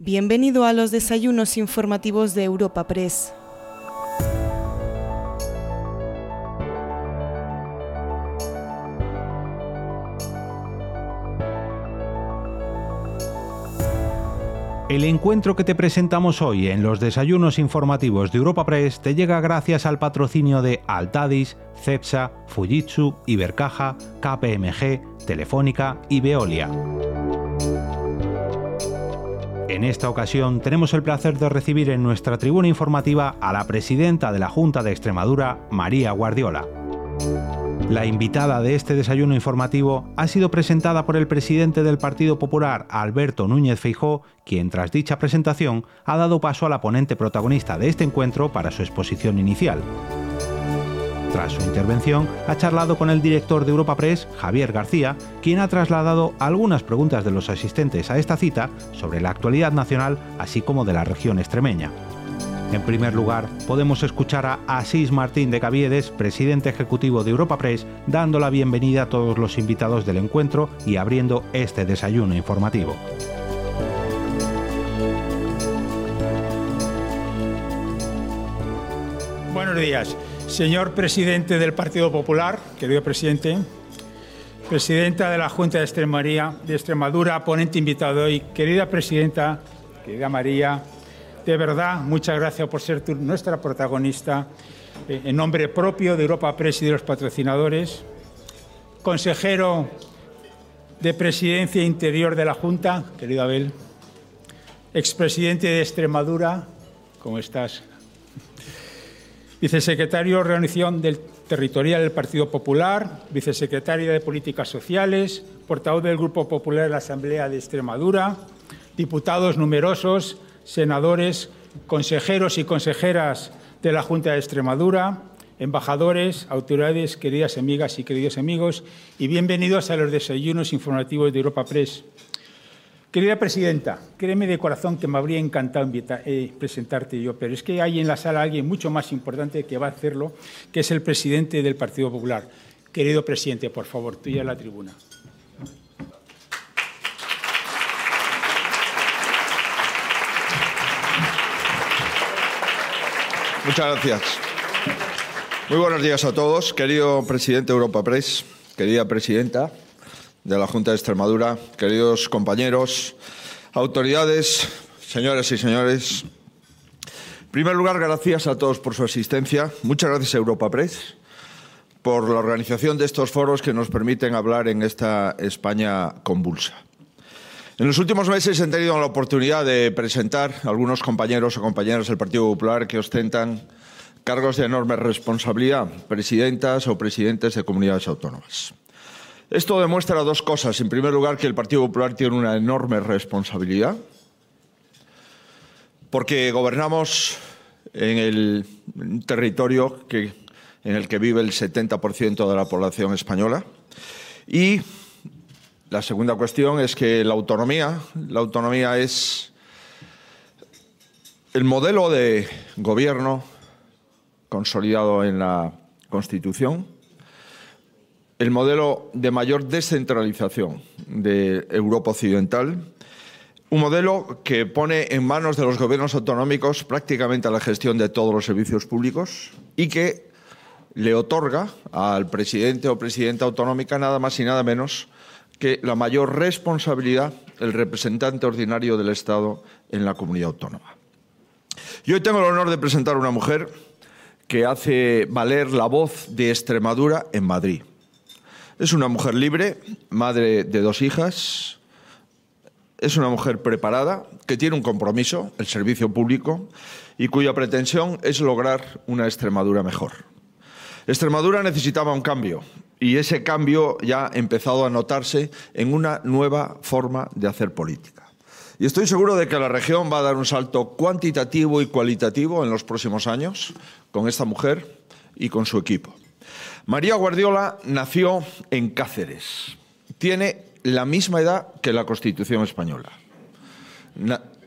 Bienvenido a los desayunos informativos de Europa Press. El encuentro que te presentamos hoy en los desayunos informativos de Europa Press te llega gracias al patrocinio de Altadis, Cepsa, Fujitsu, Ibercaja, KPMG, Telefónica y Veolia. En esta ocasión tenemos el placer de recibir en nuestra tribuna informativa a la presidenta de la Junta de Extremadura, María Guardiola. La invitada de este desayuno informativo ha sido presentada por el presidente del Partido Popular, Alberto Núñez Feijó, quien tras dicha presentación ha dado paso a la ponente protagonista de este encuentro para su exposición inicial. Tras su intervención, ha charlado con el director de Europa Press, Javier García, quien ha trasladado algunas preguntas de los asistentes a esta cita sobre la actualidad nacional, así como de la región extremeña. En primer lugar, podemos escuchar a Asís Martín de Caviedes, presidente ejecutivo de Europa Press, dando la bienvenida a todos los invitados del encuentro y abriendo este desayuno informativo. Buenos días, señor presidente del Partido Popular, querido presidente, presidenta de la Junta de Extremadura, ponente invitado hoy, querida presidenta, querida María, de verdad, muchas gracias por ser nuestra protagonista. Eh, en nombre propio de Europa Press y de los patrocinadores, consejero de Presidencia Interior de la Junta, querido Abel, expresidente de Extremadura, ¿cómo estás? Vicesecretario de Reunión del Territorial del Partido Popular, vicesecretaria de Políticas Sociales, portavoz del Grupo Popular de la Asamblea de Extremadura, diputados numerosos, senadores, consejeros y consejeras de la Junta de Extremadura, embajadores, autoridades, queridas amigas y queridos amigos, y bienvenidos a los desayunos informativos de Europa Press. Querida presidenta, créeme de corazón que me habría encantado eh, presentarte yo, pero es que hay en la sala alguien mucho más importante que va a hacerlo, que es el presidente del Partido Popular. Querido presidente, por favor, tuya la tribuna. Muchas gracias. Muy buenos días a todos, querido presidente de Europa Press, querida presidenta de la Junta de Extremadura, queridos compañeros, autoridades, señoras y señores. En primer lugar, gracias a todos por su asistencia. Muchas gracias a Europa Press por la organización de estos foros que nos permiten hablar en esta España convulsa. En los últimos meses he tenido la oportunidad de presentar a algunos compañeros o compañeras del Partido Popular que ostentan cargos de enorme responsabilidad, presidentas o presidentes de comunidades autónomas. Esto demuestra dos cosas. En primer lugar, que el Partido Popular tiene una enorme responsabilidad, porque gobernamos en el territorio en el que vive el 70% de la población española y la segunda cuestión es que la autonomía, la autonomía es el modelo de gobierno consolidado en la Constitución, el modelo de mayor descentralización de Europa Occidental, un modelo que pone en manos de los gobiernos autonómicos prácticamente la gestión de todos los servicios públicos y que le otorga al presidente o presidenta autonómica nada más y nada menos que la mayor responsabilidad el representante ordinario del Estado en la comunidad autónoma. Y hoy tengo el honor de presentar a una mujer que hace valer la voz de Extremadura en Madrid. Es una mujer libre, madre de dos hijas, es una mujer preparada, que tiene un compromiso, el servicio público, y cuya pretensión es lograr una Extremadura mejor. Extremadura necesitaba un cambio, y ese cambio ya ha empezado a notarse en una nueva forma de hacer política. Y estoy seguro de que la región va a dar un salto cuantitativo y cualitativo en los próximos años con esta mujer y con su equipo. María Guardiola nació en Cáceres. Tiene la misma edad que la Constitución española.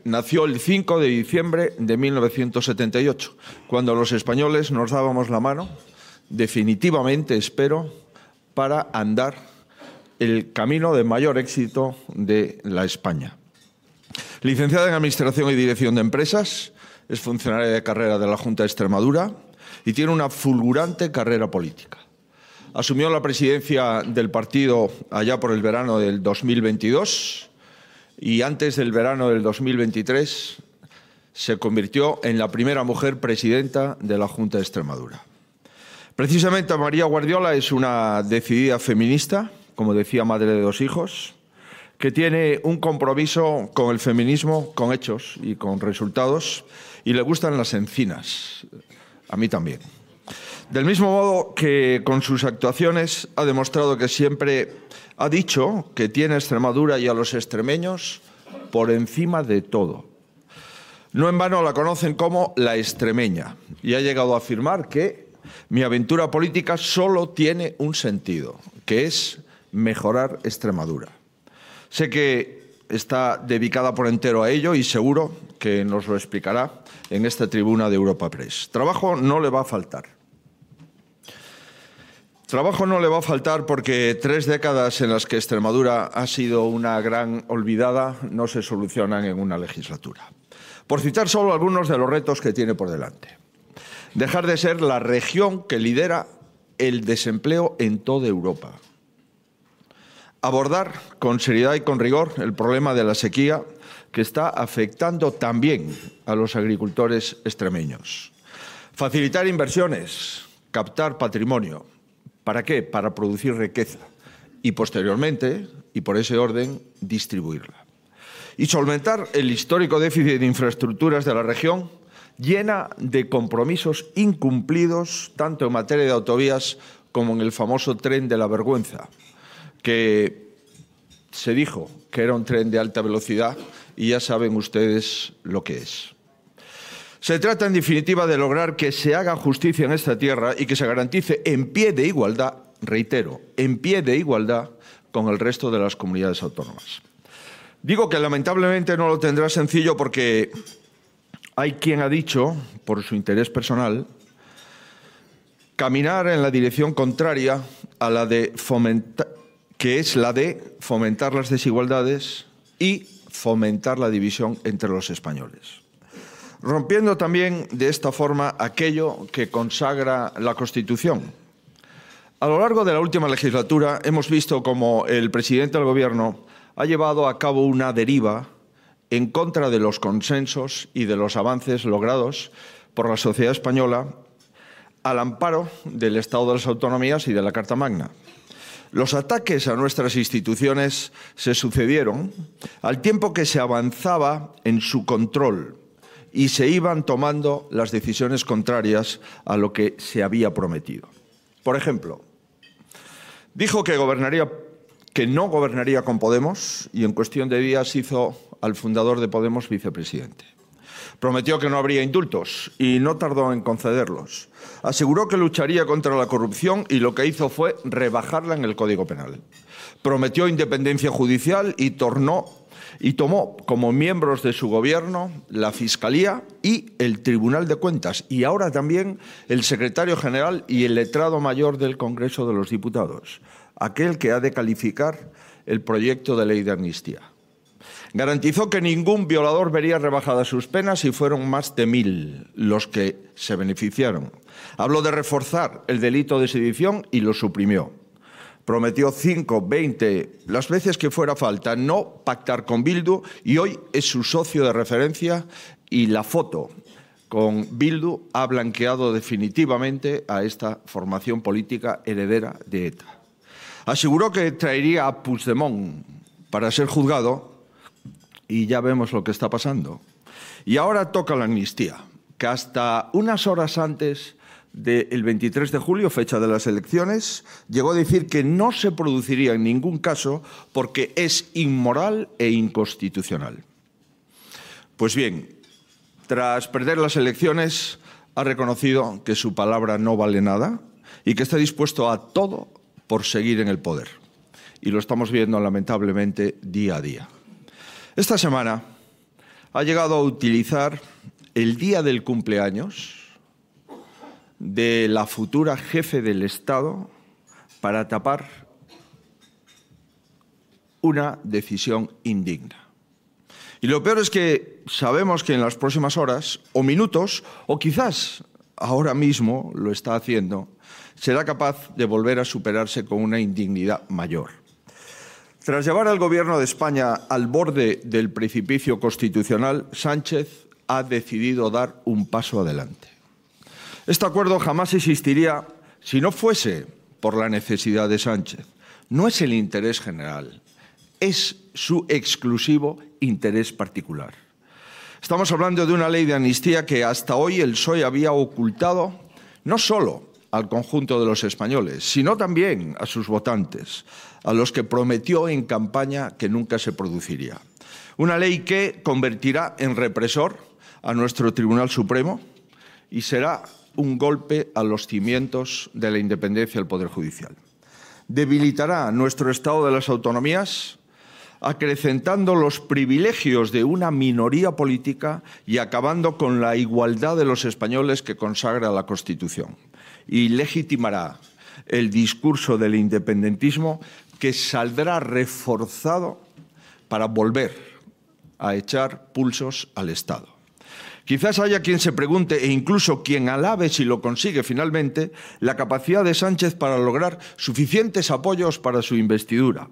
nació el 5 de diciembre de 1978, cuando los españoles nos dábamos la mano, definitivamente, espero, para andar el camino de mayor éxito de la España. Licenciada en Administración y Dirección de Empresas, es funcionaria de carrera de la Junta de Extremadura y tiene una fulgurante carrera política. Asumió la presidencia del partido allá por el verano del 2022 y antes del verano del 2023 se convirtió en la primera mujer presidenta de la Junta de Extremadura. Precisamente María Guardiola es una decidida feminista, como decía, madre de dos hijos, que tiene un compromiso con el feminismo, con hechos y con resultados, y le gustan las encinas. A mí también. Del mismo modo que con sus actuaciones ha demostrado que siempre ha dicho que tiene a Extremadura y a los extremeños por encima de todo. No en vano la conocen como la extremeña y ha llegado a afirmar que mi aventura política solo tiene un sentido, que es mejorar Extremadura. Sé que está dedicada por entero a ello y seguro que nos lo explicará en esta tribuna de Europa Press. Trabajo no le va a faltar. Trabajo no le va a faltar porque tres décadas en las que Extremadura ha sido una gran olvidada no se solucionan en una legislatura. Por citar solo algunos de los retos que tiene por delante dejar de ser la región que lidera el desempleo en toda Europa. Abordar con seriedad y con rigor el problema de la sequía que está afectando también a los agricultores extremeños. Facilitar inversiones, captar patrimonio. ¿Para qué? Para producir riqueza y posteriormente, y por ese orden, distribuirla. Y solventar el histórico déficit de infraestructuras de la región llena de compromisos incumplidos tanto en materia de autovías como en el famoso tren de la vergüenza, que se dijo que era un tren de alta velocidad y ya saben ustedes lo que es. Se trata, en definitiva, de lograr que se haga justicia en esta tierra y que se garantice en pie de igualdad, reitero, en pie de igualdad con el resto de las comunidades autónomas. Digo que lamentablemente no lo tendrá sencillo porque hay quien ha dicho, por su interés personal, caminar en la dirección contraria a la de fomentar, que es la de fomentar las desigualdades y fomentar la división entre los españoles. Rompiendo también de esta forma aquello que consagra la Constitución. A lo largo de la última legislatura hemos visto como el presidente del Gobierno ha llevado a cabo una deriva en contra de los consensos y de los avances logrados por la sociedad española al amparo del Estado de las Autonomías y de la Carta Magna. Los ataques a nuestras instituciones se sucedieron al tiempo que se avanzaba en su control y se iban tomando las decisiones contrarias a lo que se había prometido. Por ejemplo, dijo que gobernaría que no gobernaría con Podemos y en cuestión de días hizo al fundador de Podemos vicepresidente. Prometió que no habría indultos y no tardó en concederlos. Aseguró que lucharía contra la corrupción y lo que hizo fue rebajarla en el Código Penal. Prometió independencia judicial y tornó y tomó como miembros de su gobierno la Fiscalía y el Tribunal de Cuentas y ahora también el secretario general y el letrado mayor del Congreso de los Diputados, aquel que ha de calificar el proyecto de ley de amnistía. Garantizó que ningún violador vería rebajadas sus penas y fueron más de mil los que se beneficiaron. Habló de reforzar el delito de sedición y lo suprimió. Prometió cinco, veinte, las veces que fuera falta, no pactar con Bildu y hoy es su socio de referencia y la foto con Bildu ha blanqueado definitivamente a esta formación política heredera de ETA. Aseguró que traería a Puigdemont para ser juzgado y ya vemos lo que está pasando. Y ahora toca la amnistía, que hasta unas horas antes del 23 de julio, fecha de las elecciones, llegó a decir que no se produciría en ningún caso porque es inmoral e inconstitucional. Pues bien, tras perder las elecciones, ha reconocido que su palabra no vale nada y que está dispuesto a todo por seguir en el poder. Y lo estamos viendo lamentablemente día a día. Esta semana ha llegado a utilizar el día del cumpleaños de la futura jefe del Estado para tapar una decisión indigna. Y lo peor es que sabemos que en las próximas horas o minutos, o quizás ahora mismo lo está haciendo, será capaz de volver a superarse con una indignidad mayor. Tras llevar al Gobierno de España al borde del precipicio constitucional, Sánchez ha decidido dar un paso adelante. Este acuerdo jamás existiría si no fuese por la necesidad de Sánchez. No es el interés general, es su exclusivo interés particular. Estamos hablando de una ley de amnistía que hasta hoy el PSOE había ocultado no solo al conjunto de los españoles, sino también a sus votantes, a los que prometió en campaña que nunca se produciría. Una ley que convertirá en represor a nuestro Tribunal Supremo y será un golpe a los cimientos de la independencia del Poder Judicial. Debilitará nuestro Estado de las autonomías, acrecentando los privilegios de una minoría política y acabando con la igualdad de los españoles que consagra la Constitución. Y legitimará el discurso del independentismo que saldrá reforzado para volver a echar pulsos al Estado. Quizás haya quien se pregunte, e incluso quien alabe si lo consigue finalmente, la capacidad de Sánchez para lograr suficientes apoyos para su investidura.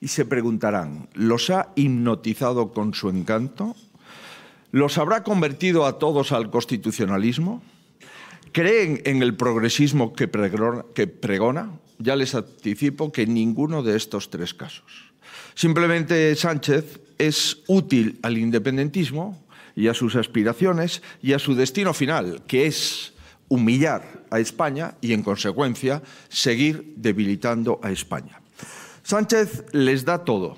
Y se preguntarán, ¿los ha hipnotizado con su encanto? ¿Los habrá convertido a todos al constitucionalismo? ¿Creen en el progresismo que pregona? Ya les anticipo que ninguno de estos tres casos. Simplemente Sánchez es útil al independentismo y a sus aspiraciones y a su destino final, que es humillar a España y, en consecuencia, seguir debilitando a España. Sánchez les da todo,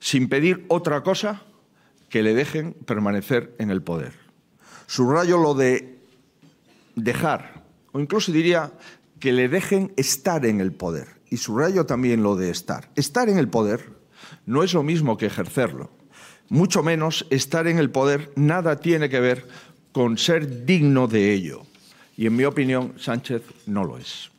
sin pedir otra cosa que le dejen permanecer en el poder. Subrayo lo de dejar, o incluso diría que le dejen estar en el poder. Y subrayo también lo de estar. Estar en el poder no es lo mismo que ejercerlo mucho menos estar en el poder, nada tiene que ver con ser digno de ello. Y en mi opinión, Sánchez no lo es.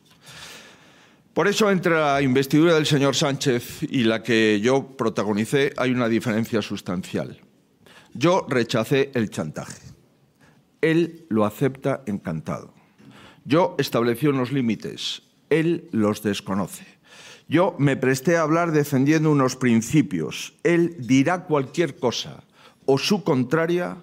Por eso, entre la investidura del señor Sánchez y la que yo protagonicé, hay una diferencia sustancial. Yo rechacé el chantaje. Él lo acepta encantado. Yo establecí unos límites. Él los desconoce. Yo me presté a hablar defendiendo unos principios. Él dirá cualquier cosa o su contraria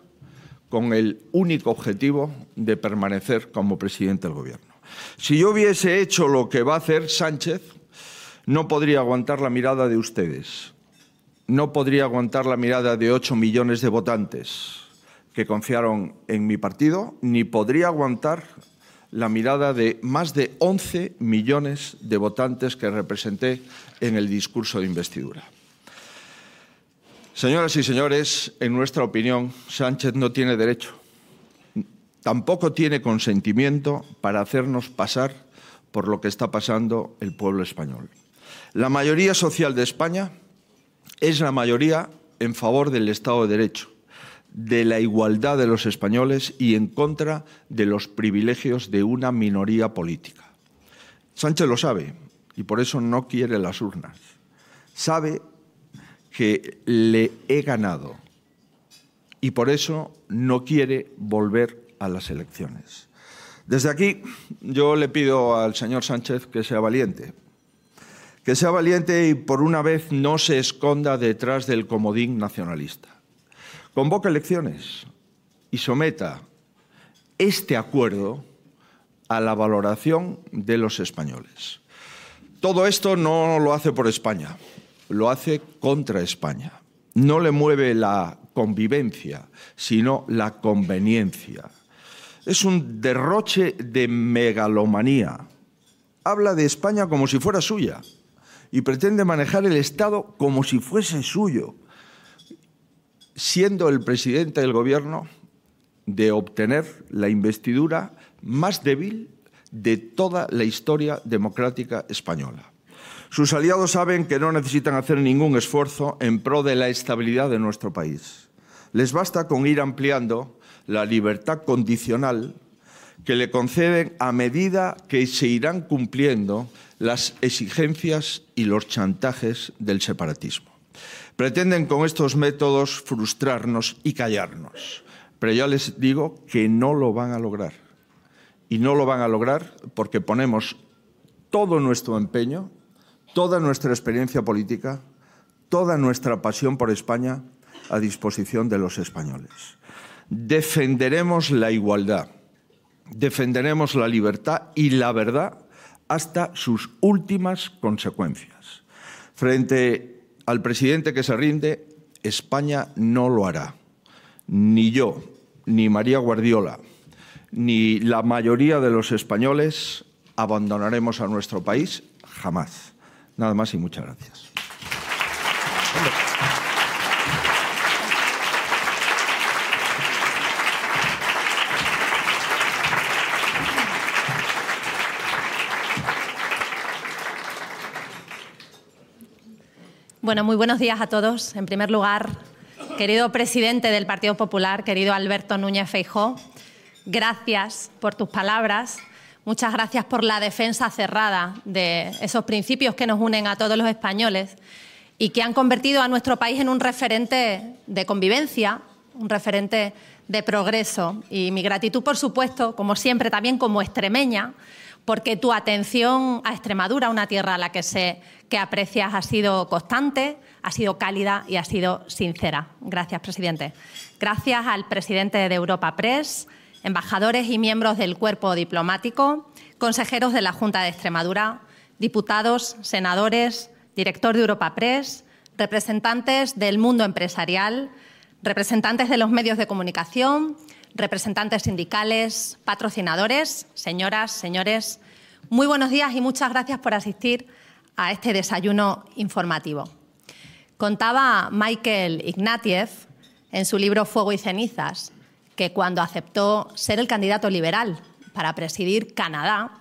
con el único objetivo de permanecer como presidente del Gobierno. Si yo hubiese hecho lo que va a hacer Sánchez, no podría aguantar la mirada de ustedes, no podría aguantar la mirada de ocho millones de votantes que confiaron en mi partido, ni podría aguantar la mirada de más de 11 millones de votantes que representé en el discurso de investidura. Señoras y señores, en nuestra opinión, Sánchez no tiene derecho, tampoco tiene consentimiento para hacernos pasar por lo que está pasando el pueblo español. La mayoría social de España es la mayoría en favor del Estado de Derecho de la igualdad de los españoles y en contra de los privilegios de una minoría política. Sánchez lo sabe y por eso no quiere las urnas. Sabe que le he ganado y por eso no quiere volver a las elecciones. Desde aquí yo le pido al señor Sánchez que sea valiente, que sea valiente y por una vez no se esconda detrás del comodín nacionalista convoca elecciones y someta este acuerdo a la valoración de los españoles. Todo esto no lo hace por España, lo hace contra España. No le mueve la convivencia, sino la conveniencia. Es un derroche de megalomanía. Habla de España como si fuera suya y pretende manejar el Estado como si fuese suyo siendo el presidente del Gobierno de obtener la investidura más débil de toda la historia democrática española. Sus aliados saben que no necesitan hacer ningún esfuerzo en pro de la estabilidad de nuestro país. Les basta con ir ampliando la libertad condicional que le conceden a medida que se irán cumpliendo las exigencias y los chantajes del separatismo. Pretenden con estos métodos frustrarnos y callarnos. Pero ya les digo que no lo van a lograr. Y no lo van a lograr porque ponemos todo nuestro empeño, toda nuestra experiencia política, toda nuestra pasión por España a disposición de los españoles. Defenderemos la igualdad, defenderemos la libertad y la verdad hasta sus últimas consecuencias. Frente al presidente que se rinde, España no lo hará. Ni yo, ni María Guardiola, ni la mayoría de los españoles abandonaremos a nuestro país jamás. Nada más y muchas gracias. Bueno, muy buenos días a todos. En primer lugar, querido presidente del Partido Popular, querido Alberto Núñez Feijó, gracias por tus palabras. Muchas gracias por la defensa cerrada de esos principios que nos unen a todos los españoles y que han convertido a nuestro país en un referente de convivencia, un referente de progreso. Y mi gratitud, por supuesto, como siempre, también como extremeña, porque tu atención a Extremadura, una tierra a la que sé que aprecias, ha sido constante, ha sido cálida y ha sido sincera. Gracias, presidente. Gracias al presidente de Europa Press, embajadores y miembros del cuerpo diplomático, consejeros de la Junta de Extremadura, diputados, senadores, director de Europa Press, representantes del mundo empresarial, representantes de los medios de comunicación, representantes sindicales, patrocinadores, señoras, señores, muy buenos días y muchas gracias por asistir a este desayuno informativo. Contaba Michael Ignatieff en su libro Fuego y cenizas que cuando aceptó ser el candidato liberal para presidir Canadá,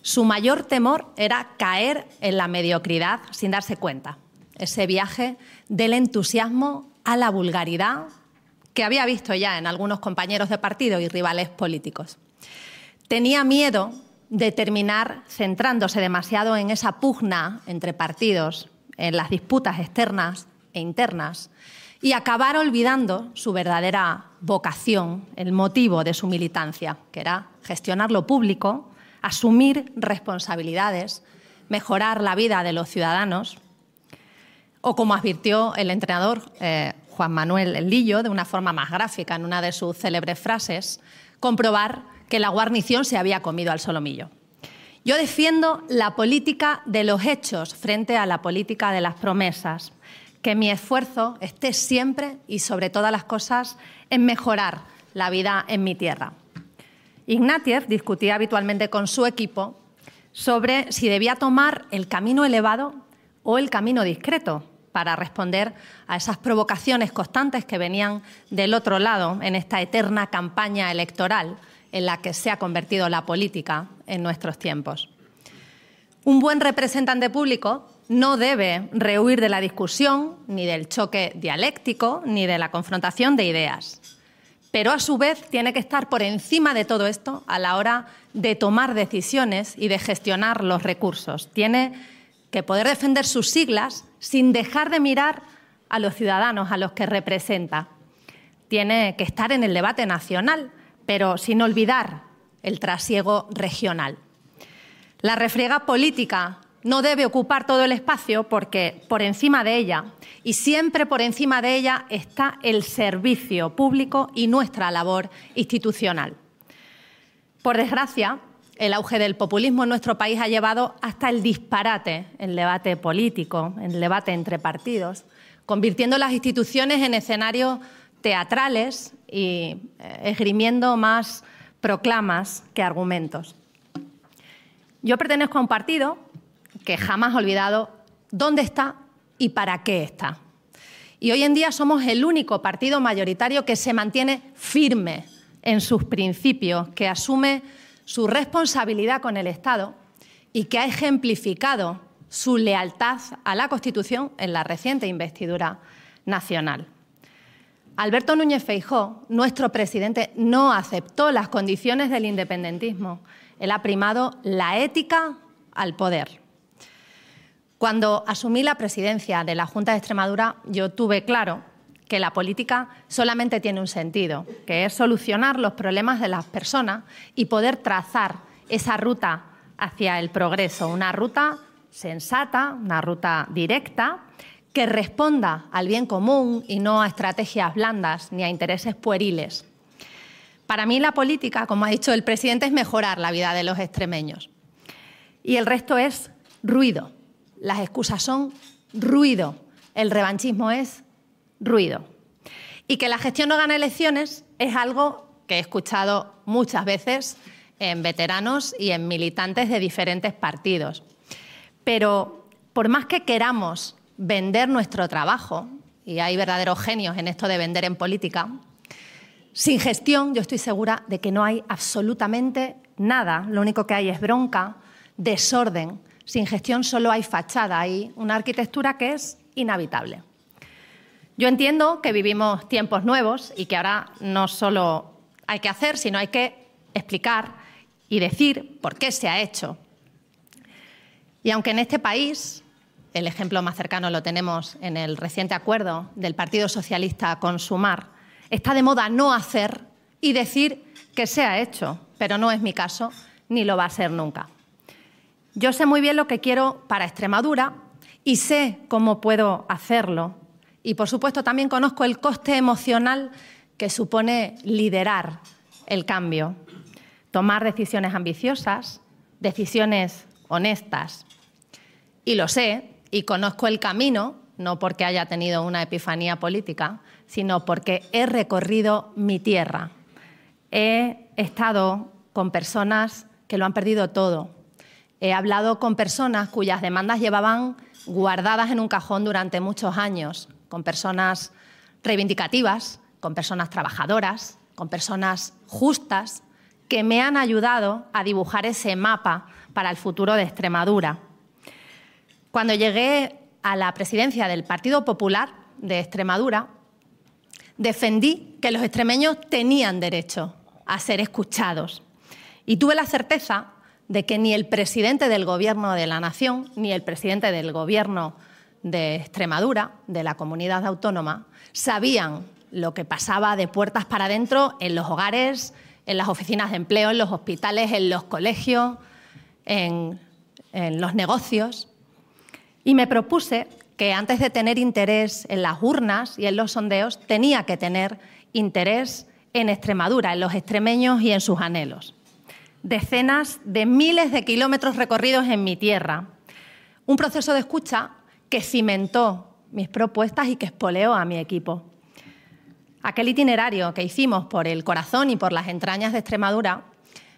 su mayor temor era caer en la mediocridad sin darse cuenta. Ese viaje del entusiasmo a la vulgaridad que había visto ya en algunos compañeros de partido y rivales políticos. Tenía miedo de terminar centrándose demasiado en esa pugna entre partidos, en las disputas externas e internas, y acabar olvidando su verdadera vocación, el motivo de su militancia, que era gestionar lo público, asumir responsabilidades, mejorar la vida de los ciudadanos, o como advirtió el entrenador eh, Juan Manuel Lillo de una forma más gráfica en una de sus célebres frases, comprobar que la guarnición se había comido al solomillo. Yo defiendo la política de los hechos frente a la política de las promesas, que mi esfuerzo esté siempre y sobre todas las cosas en mejorar la vida en mi tierra. Ignatieff discutía habitualmente con su equipo sobre si debía tomar el camino elevado o el camino discreto, para responder a esas provocaciones constantes que venían del otro lado en esta eterna campaña electoral en la que se ha convertido la política en nuestros tiempos. Un buen representante público no debe rehuir de la discusión, ni del choque dialéctico, ni de la confrontación de ideas. Pero a su vez tiene que estar por encima de todo esto a la hora de tomar decisiones y de gestionar los recursos. Tiene que poder defender sus siglas sin dejar de mirar a los ciudadanos a los que representa. Tiene que estar en el debate nacional, pero sin olvidar el trasiego regional. La refriega política no debe ocupar todo el espacio porque por encima de ella, y siempre por encima de ella, está el servicio público y nuestra labor institucional. Por desgracia, el auge del populismo en nuestro país ha llevado hasta el disparate el debate político, el debate entre partidos, convirtiendo las instituciones en escenarios teatrales y eh, esgrimiendo más proclamas que argumentos. Yo pertenezco a un partido que jamás ha olvidado dónde está y para qué está. Y hoy en día somos el único partido mayoritario que se mantiene firme en sus principios, que asume su responsabilidad con el Estado y que ha ejemplificado su lealtad a la Constitución en la reciente investidura nacional. Alberto Núñez Feijó, nuestro presidente, no aceptó las condiciones del independentismo. Él ha primado la ética al poder. Cuando asumí la presidencia de la Junta de Extremadura, yo tuve claro que la política solamente tiene un sentido, que es solucionar los problemas de las personas y poder trazar esa ruta hacia el progreso, una ruta sensata, una ruta directa, que responda al bien común y no a estrategias blandas ni a intereses pueriles. Para mí la política, como ha dicho el presidente, es mejorar la vida de los extremeños. Y el resto es ruido. Las excusas son ruido. El revanchismo es ruido. Y que la gestión no gane elecciones es algo que he escuchado muchas veces en veteranos y en militantes de diferentes partidos. Pero por más que queramos vender nuestro trabajo, y hay verdaderos genios en esto de vender en política, sin gestión yo estoy segura de que no hay absolutamente nada. Lo único que hay es bronca, desorden. Sin gestión solo hay fachada, hay una arquitectura que es inhabitable. Yo entiendo que vivimos tiempos nuevos y que ahora no solo hay que hacer, sino hay que explicar y decir por qué se ha hecho. Y aunque en este país, el ejemplo más cercano lo tenemos en el reciente acuerdo del Partido Socialista con Sumar, está de moda no hacer y decir que se ha hecho, pero no es mi caso ni lo va a ser nunca. Yo sé muy bien lo que quiero para Extremadura y sé cómo puedo hacerlo. Y por supuesto también conozco el coste emocional que supone liderar el cambio, tomar decisiones ambiciosas, decisiones honestas. Y lo sé y conozco el camino, no porque haya tenido una epifanía política, sino porque he recorrido mi tierra. He estado con personas que lo han perdido todo. He hablado con personas cuyas demandas llevaban guardadas en un cajón durante muchos años, con personas reivindicativas, con personas trabajadoras, con personas justas, que me han ayudado a dibujar ese mapa para el futuro de Extremadura. Cuando llegué a la presidencia del Partido Popular de Extremadura, defendí que los extremeños tenían derecho a ser escuchados. Y tuve la certeza de que ni el presidente del Gobierno de la Nación, ni el presidente del Gobierno de Extremadura, de la comunidad autónoma, sabían lo que pasaba de puertas para adentro en los hogares, en las oficinas de empleo, en los hospitales, en los colegios, en, en los negocios. Y me propuse que antes de tener interés en las urnas y en los sondeos, tenía que tener interés en Extremadura, en los extremeños y en sus anhelos. Decenas de miles de kilómetros recorridos en mi tierra. Un proceso de escucha que cimentó mis propuestas y que espoleó a mi equipo. Aquel itinerario que hicimos por el corazón y por las entrañas de Extremadura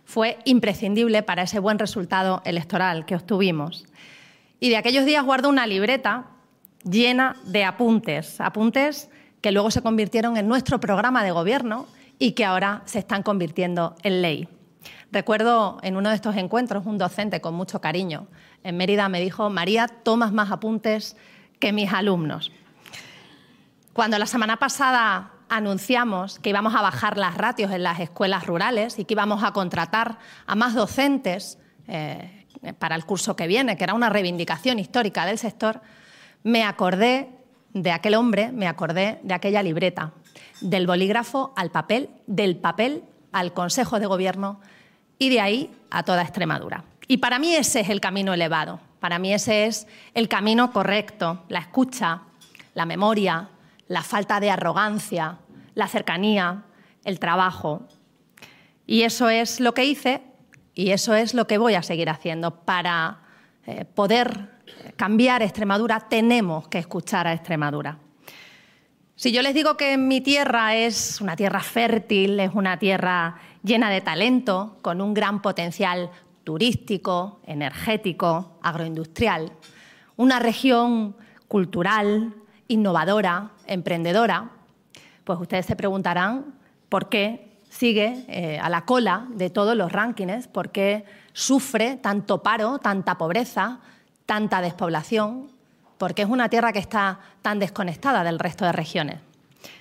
fue imprescindible para ese buen resultado electoral que obtuvimos. Y de aquellos días guardo una libreta llena de apuntes, apuntes que luego se convirtieron en nuestro programa de gobierno y que ahora se están convirtiendo en ley. Recuerdo en uno de estos encuentros un docente con mucho cariño en Mérida me dijo, María, tomas más apuntes que mis alumnos. Cuando la semana pasada anunciamos que íbamos a bajar las ratios en las escuelas rurales y que íbamos a contratar a más docentes eh, para el curso que viene, que era una reivindicación histórica del sector, me acordé de aquel hombre, me acordé de aquella libreta, del bolígrafo al papel, del papel al Consejo de Gobierno y de ahí a toda Extremadura. Y para mí ese es el camino elevado, para mí ese es el camino correcto, la escucha, la memoria, la falta de arrogancia, la cercanía, el trabajo. Y eso es lo que hice y eso es lo que voy a seguir haciendo. Para eh, poder cambiar Extremadura tenemos que escuchar a Extremadura. Si yo les digo que mi tierra es una tierra fértil, es una tierra llena de talento, con un gran potencial turístico, energético, agroindustrial, una región cultural, innovadora, emprendedora, pues ustedes se preguntarán por qué sigue eh, a la cola de todos los rankings, por qué sufre tanto paro, tanta pobreza, tanta despoblación, por qué es una tierra que está tan desconectada del resto de regiones.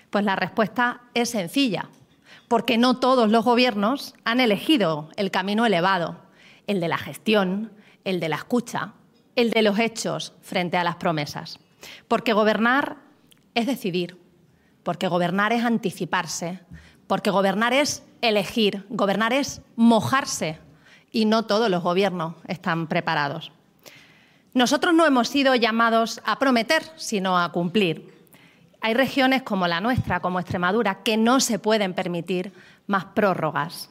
Pues la respuesta es sencilla, porque no todos los gobiernos han elegido el camino elevado, el de la gestión, el de la escucha, el de los hechos frente a las promesas. Porque gobernar es decidir, porque gobernar es anticiparse, porque gobernar es elegir, gobernar es mojarse y no todos los gobiernos están preparados. Nosotros no hemos sido llamados a prometer, sino a cumplir. Hay regiones como la nuestra, como Extremadura, que no se pueden permitir más prórrogas.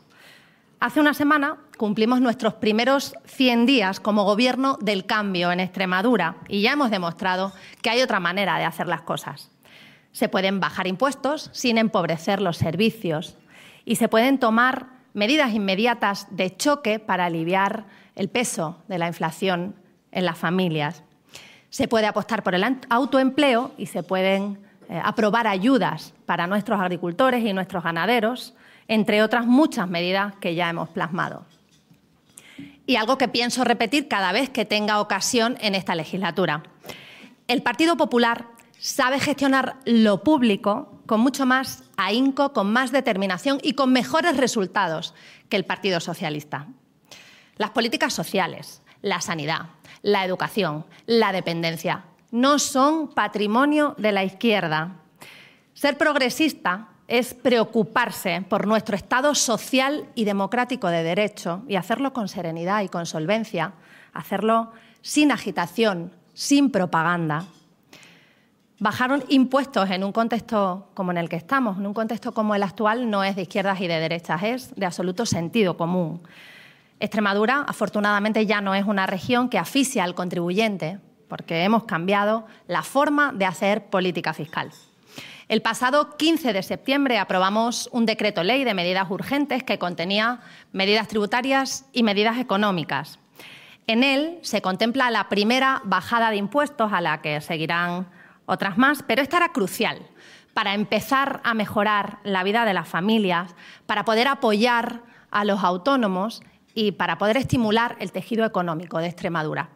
Hace una semana cumplimos nuestros primeros 100 días como gobierno del cambio en Extremadura y ya hemos demostrado que hay otra manera de hacer las cosas. Se pueden bajar impuestos sin empobrecer los servicios y se pueden tomar medidas inmediatas de choque para aliviar el peso de la inflación en las familias. Se puede apostar por el autoempleo y se pueden eh, aprobar ayudas para nuestros agricultores y nuestros ganaderos entre otras muchas medidas que ya hemos plasmado. Y algo que pienso repetir cada vez que tenga ocasión en esta legislatura. El Partido Popular sabe gestionar lo público con mucho más ahínco, con más determinación y con mejores resultados que el Partido Socialista. Las políticas sociales, la sanidad, la educación, la dependencia, no son patrimonio de la izquierda. Ser progresista es preocuparse por nuestro Estado social y democrático de derecho y hacerlo con serenidad y con solvencia, hacerlo sin agitación, sin propaganda. Bajaron impuestos en un contexto como en el que estamos, en un contexto como el actual, no es de izquierdas y de derechas, es de absoluto sentido común. Extremadura, afortunadamente, ya no es una región que asfixia al contribuyente, porque hemos cambiado la forma de hacer política fiscal. El pasado 15 de septiembre aprobamos un decreto ley de medidas urgentes que contenía medidas tributarias y medidas económicas. En él se contempla la primera bajada de impuestos a la que seguirán otras más, pero esta era crucial para empezar a mejorar la vida de las familias, para poder apoyar a los autónomos y para poder estimular el tejido económico de Extremadura.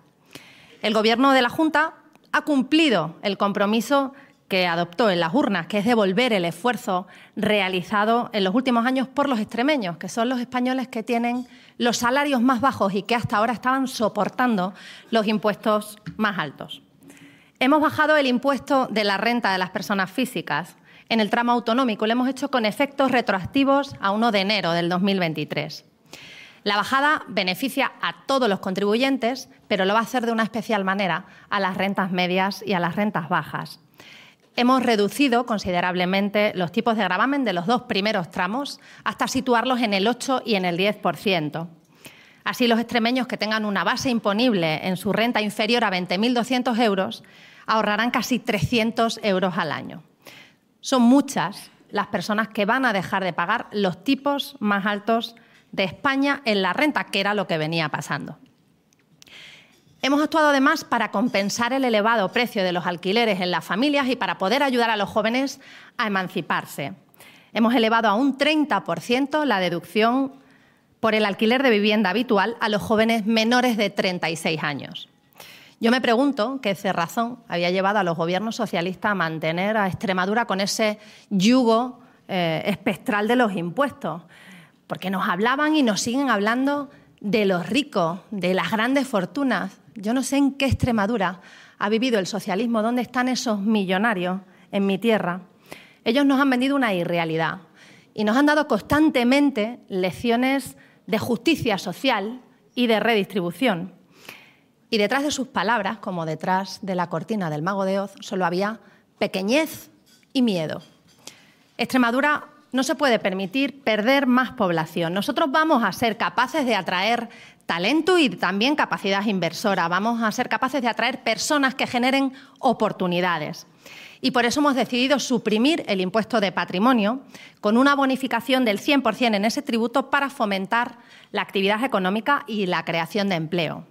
El Gobierno de la Junta ha cumplido el compromiso que adoptó en las urnas, que es devolver el esfuerzo realizado en los últimos años por los extremeños, que son los españoles que tienen los salarios más bajos y que hasta ahora estaban soportando los impuestos más altos. Hemos bajado el impuesto de la renta de las personas físicas en el tramo autonómico, lo hemos hecho con efectos retroactivos a 1 de enero del 2023. La bajada beneficia a todos los contribuyentes, pero lo va a hacer de una especial manera a las rentas medias y a las rentas bajas hemos reducido considerablemente los tipos de gravamen de los dos primeros tramos hasta situarlos en el 8 y en el 10%. Así, los extremeños que tengan una base imponible en su renta inferior a 20.200 euros ahorrarán casi 300 euros al año. Son muchas las personas que van a dejar de pagar los tipos más altos de España en la renta, que era lo que venía pasando. Hemos actuado además para compensar el elevado precio de los alquileres en las familias y para poder ayudar a los jóvenes a emanciparse. Hemos elevado a un 30% la deducción por el alquiler de vivienda habitual a los jóvenes menores de 36 años. Yo me pregunto qué cerrazón había llevado a los gobiernos socialistas a mantener a Extremadura con ese yugo eh, espectral de los impuestos, porque nos hablaban y nos siguen hablando de los ricos, de las grandes fortunas, yo no sé en qué Extremadura ha vivido el socialismo, dónde están esos millonarios en mi tierra. Ellos nos han vendido una irrealidad y nos han dado constantemente lecciones de justicia social y de redistribución. Y detrás de sus palabras, como detrás de la cortina del mago de Oz, solo había pequeñez y miedo. Extremadura no se puede permitir perder más población. Nosotros vamos a ser capaces de atraer talento y también capacidad inversora. Vamos a ser capaces de atraer personas que generen oportunidades. Y por eso hemos decidido suprimir el impuesto de patrimonio con una bonificación del 100% en ese tributo para fomentar la actividad económica y la creación de empleo.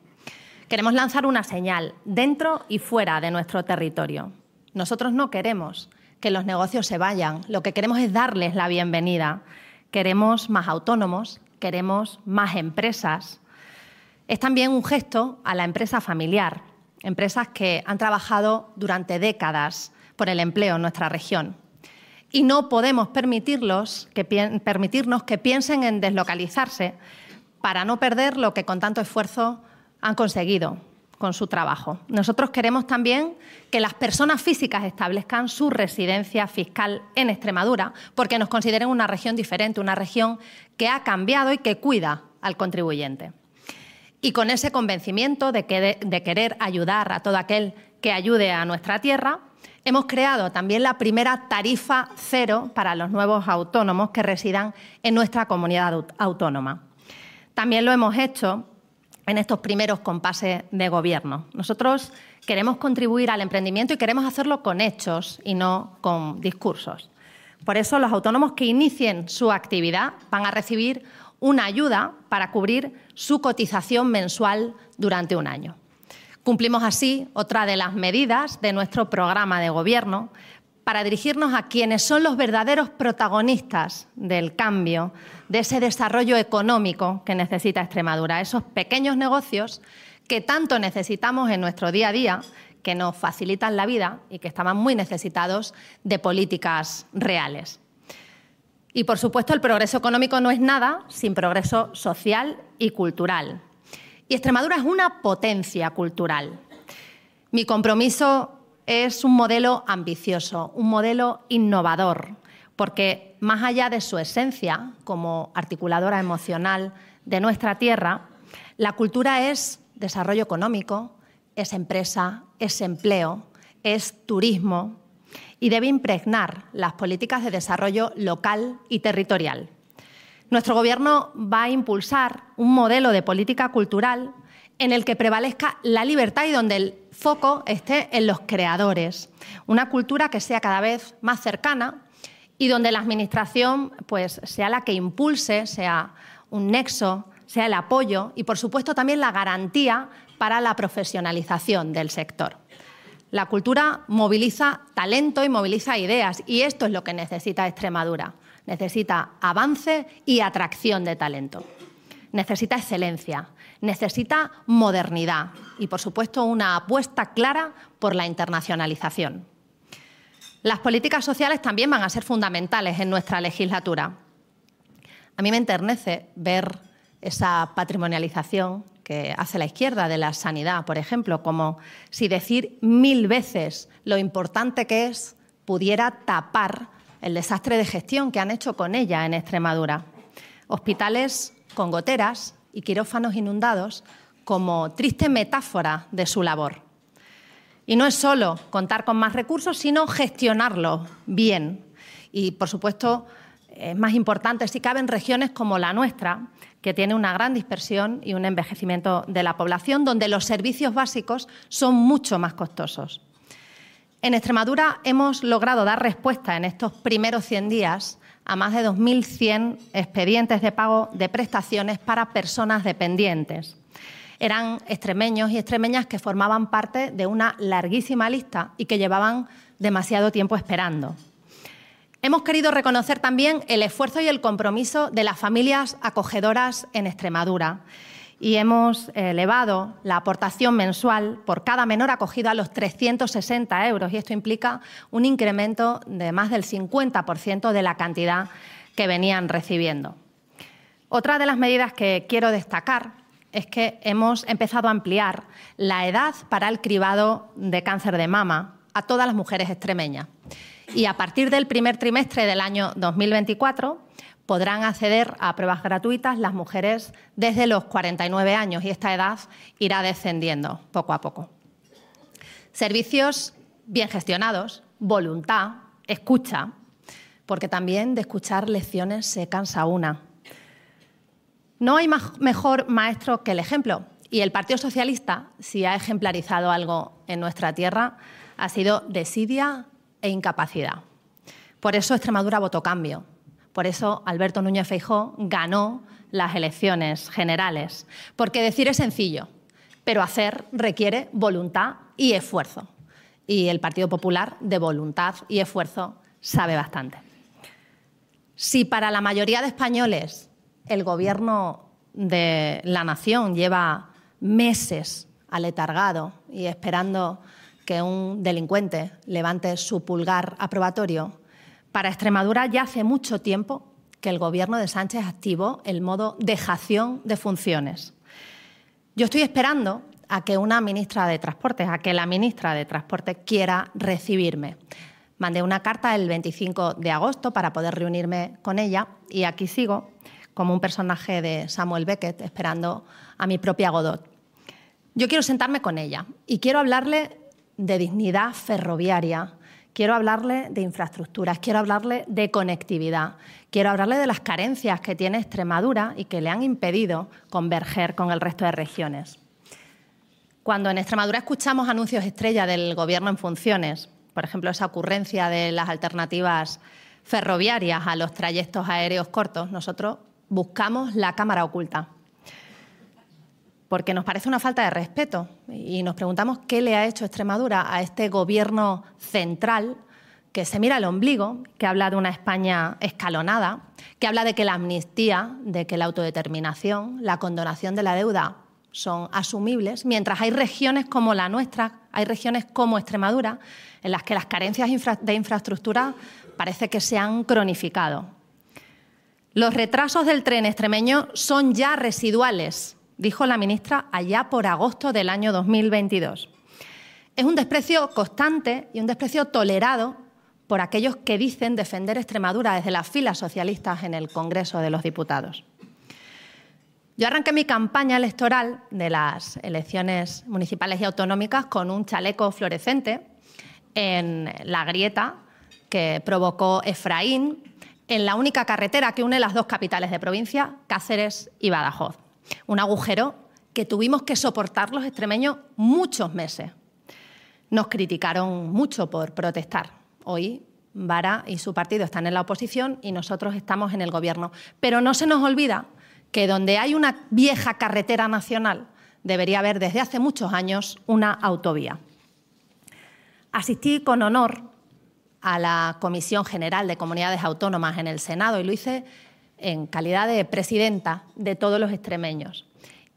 Queremos lanzar una señal dentro y fuera de nuestro territorio. Nosotros no queremos que los negocios se vayan, lo que queremos es darles la bienvenida. Queremos más autónomos, queremos más empresas, es también un gesto a la empresa familiar, empresas que han trabajado durante décadas por el empleo en nuestra región. Y no podemos permitirnos que piensen en deslocalizarse para no perder lo que con tanto esfuerzo han conseguido, con su trabajo. Nosotros queremos también que las personas físicas establezcan su residencia fiscal en Extremadura, porque nos consideren una región diferente, una región que ha cambiado y que cuida al contribuyente. Y con ese convencimiento de, querer ayudar a todo aquel que ayude a nuestra tierra, hemos creado también la primera tarifa cero para los nuevos autónomos que residan en nuestra comunidad autónoma. También lo hemos hecho en estos primeros compases de gobierno. Nosotros queremos contribuir al emprendimiento y queremos hacerlo con hechos y no con discursos. Por eso los autónomos que inicien su actividad van a recibir una ayuda para cubrir su cotización mensual durante un año. Cumplimos así otra de las medidas de nuestro programa de gobierno para dirigirnos a quienes son los verdaderos protagonistas del cambio, de ese desarrollo económico que necesita Extremadura, esos pequeños negocios que tanto necesitamos en nuestro día a día, que nos facilitan la vida y que estaban muy necesitados de políticas reales. Y por supuesto el progreso económico no es nada sin progreso social y cultural. Y Extremadura es una potencia cultural. Mi compromiso es un modelo ambicioso, un modelo innovador, porque más allá de su esencia como articuladora emocional de nuestra tierra, la cultura es desarrollo económico, es empresa, es empleo, es turismo y debe impregnar las políticas de desarrollo local y territorial. Nuestro Gobierno va a impulsar un modelo de política cultural en el que prevalezca la libertad y donde el foco esté en los creadores. Una cultura que sea cada vez más cercana y donde la Administración pues, sea la que impulse, sea un nexo, sea el apoyo y, por supuesto, también la garantía para la profesionalización del sector. La cultura moviliza talento y moviliza ideas y esto es lo que necesita Extremadura. Necesita avance y atracción de talento. Necesita excelencia, necesita modernidad y, por supuesto, una apuesta clara por la internacionalización. Las políticas sociales también van a ser fundamentales en nuestra legislatura. A mí me enternece ver esa patrimonialización que hace la izquierda de la sanidad, por ejemplo, como si decir mil veces lo importante que es pudiera tapar el desastre de gestión que han hecho con ella en Extremadura. Hospitales con goteras, y quirófanos inundados como triste metáfora de su labor. Y no es solo contar con más recursos, sino gestionarlo bien. Y, por supuesto, es más importante si caben regiones como la nuestra, que tiene una gran dispersión y un envejecimiento de la población, donde los servicios básicos son mucho más costosos. En Extremadura hemos logrado dar respuesta en estos primeros 100 días a más de 2.100 expedientes de pago de prestaciones para personas dependientes. Eran extremeños y extremeñas que formaban parte de una larguísima lista y que llevaban demasiado tiempo esperando. Hemos querido reconocer también el esfuerzo y el compromiso de las familias acogedoras en Extremadura y hemos elevado la aportación mensual por cada menor acogido a los 360 euros y esto implica un incremento de más del 50% de la cantidad que venían recibiendo. Otra de las medidas que quiero destacar es que hemos empezado a ampliar la edad para el cribado de cáncer de mama a todas las mujeres extremeñas. Y a partir del primer trimestre del año 2024 podrán acceder a pruebas gratuitas las mujeres desde los 49 años y esta edad irá descendiendo poco a poco. Servicios bien gestionados, voluntad, escucha, porque también de escuchar lecciones se cansa una. No hay mejor maestro que el ejemplo y el Partido Socialista, si ha ejemplarizado algo en nuestra tierra, ha sido desidia e incapacidad. Por eso Extremadura votó cambio, por eso Alberto Núñez Feijó ganó las elecciones generales, porque decir es sencillo, pero hacer requiere voluntad y esfuerzo. Y el Partido Popular de voluntad y esfuerzo sabe bastante. Si para la mayoría de españoles el gobierno de la nación lleva meses aletargado y esperando que un delincuente levante su pulgar aprobatorio, para Extremadura ya hace mucho tiempo que el Gobierno de Sánchez activó el modo dejación de funciones. Yo estoy esperando a que una ministra de Transportes, a que la ministra de Transportes quiera recibirme. Mandé una carta el 25 de agosto para poder reunirme con ella y aquí sigo como un personaje de Samuel Beckett esperando a mi propia Godot. Yo quiero sentarme con ella y quiero hablarle de dignidad ferroviaria, quiero hablarle de infraestructuras, quiero hablarle de conectividad, quiero hablarle de las carencias que tiene Extremadura y que le han impedido converger con el resto de regiones. Cuando en Extremadura escuchamos anuncios estrella del Gobierno en funciones, por ejemplo, esa ocurrencia de las alternativas ferroviarias a los trayectos aéreos cortos, nosotros buscamos la cámara oculta. Porque nos parece una falta de respeto y nos preguntamos qué le ha hecho Extremadura a este gobierno central que se mira al ombligo, que habla de una España escalonada, que habla de que la amnistía, de que la autodeterminación, la condonación de la deuda son asumibles, mientras hay regiones como la nuestra, hay regiones como Extremadura, en las que las carencias de infraestructura parece que se han cronificado. Los retrasos del tren extremeño son ya residuales, dijo la ministra allá por agosto del año 2022. Es un desprecio constante y un desprecio tolerado por aquellos que dicen defender Extremadura desde las filas socialistas en el Congreso de los Diputados. Yo arranqué mi campaña electoral de las elecciones municipales y autonómicas con un chaleco fluorescente en la grieta que provocó Efraín en la única carretera que une las dos capitales de provincia, Cáceres y Badajoz. Un agujero que tuvimos que soportar los extremeños muchos meses. Nos criticaron mucho por protestar. Hoy Vara y su partido están en la oposición y nosotros estamos en el gobierno. Pero no se nos olvida que donde hay una vieja carretera nacional debería haber desde hace muchos años una autovía. Asistí con honor a la Comisión General de Comunidades Autónomas en el Senado y lo hice en calidad de presidenta de todos los extremeños.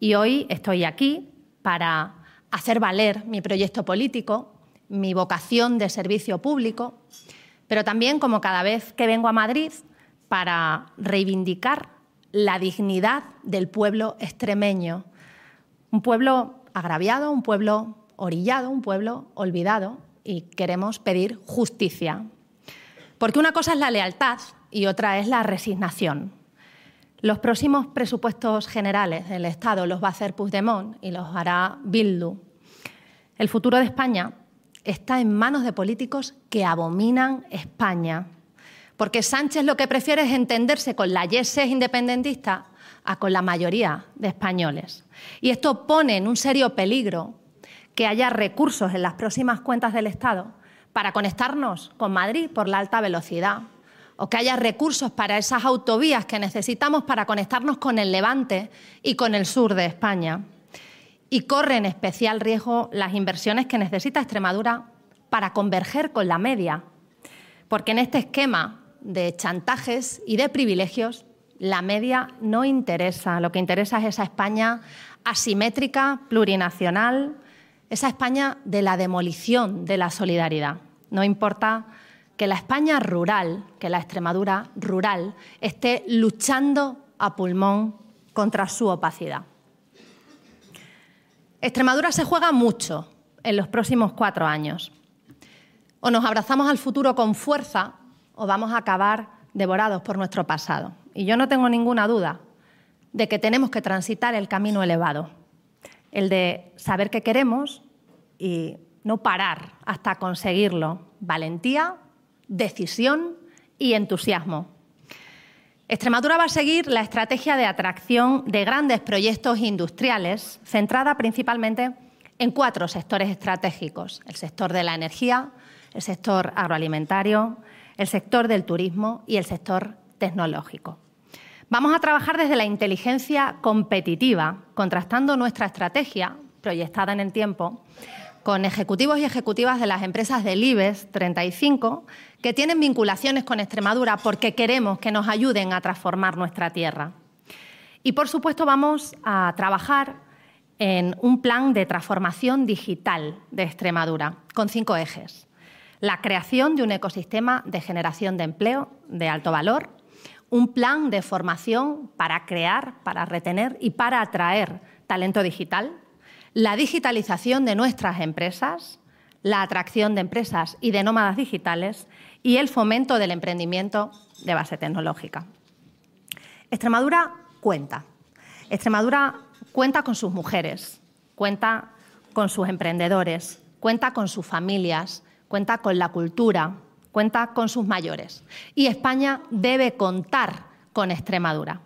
Y hoy estoy aquí para hacer valer mi proyecto político, mi vocación de servicio público, pero también, como cada vez que vengo a Madrid, para reivindicar la dignidad del pueblo extremeño. Un pueblo agraviado, un pueblo orillado, un pueblo olvidado y queremos pedir justicia. Porque una cosa es la lealtad y otra es la resignación. Los próximos presupuestos generales del Estado los va a hacer Puigdemont y los hará Bildu. El futuro de España está en manos de políticos que abominan España, porque Sánchez lo que prefiere es entenderse con la yeses independentista a con la mayoría de españoles. Y esto pone en un serio peligro que haya recursos en las próximas cuentas del Estado para conectarnos con Madrid por la alta velocidad, o que haya recursos para esas autovías que necesitamos para conectarnos con el Levante y con el sur de España. Y corre en especial riesgo las inversiones que necesita Extremadura para converger con la media, porque en este esquema de chantajes y de privilegios, la media no interesa. Lo que interesa es esa España asimétrica, plurinacional, esa España de la demolición de la solidaridad. No importa que la España rural, que la Extremadura rural, esté luchando a pulmón contra su opacidad. Extremadura se juega mucho en los próximos cuatro años. O nos abrazamos al futuro con fuerza o vamos a acabar devorados por nuestro pasado. Y yo no tengo ninguna duda de que tenemos que transitar el camino elevado, el de saber qué queremos y no parar hasta conseguirlo. Valentía, decisión y entusiasmo. Extremadura va a seguir la estrategia de atracción de grandes proyectos industriales centrada principalmente en cuatro sectores estratégicos, el sector de la energía, el sector agroalimentario, el sector del turismo y el sector tecnológico. Vamos a trabajar desde la inteligencia competitiva, contrastando nuestra estrategia proyectada en el tiempo con ejecutivos y ejecutivas de las empresas del IBEX 35 que tienen vinculaciones con Extremadura porque queremos que nos ayuden a transformar nuestra tierra. Y, por supuesto, vamos a trabajar en un plan de transformación digital de Extremadura con cinco ejes la creación de un ecosistema de generación de empleo de alto valor, un plan de formación para crear, para retener y para atraer talento digital, la digitalización de nuestras empresas, la atracción de empresas y de nómadas digitales y el fomento del emprendimiento de base tecnológica. Extremadura cuenta. Extremadura cuenta con sus mujeres, cuenta con sus emprendedores, cuenta con sus familias, cuenta con la cultura, cuenta con sus mayores. Y España debe contar con Extremadura.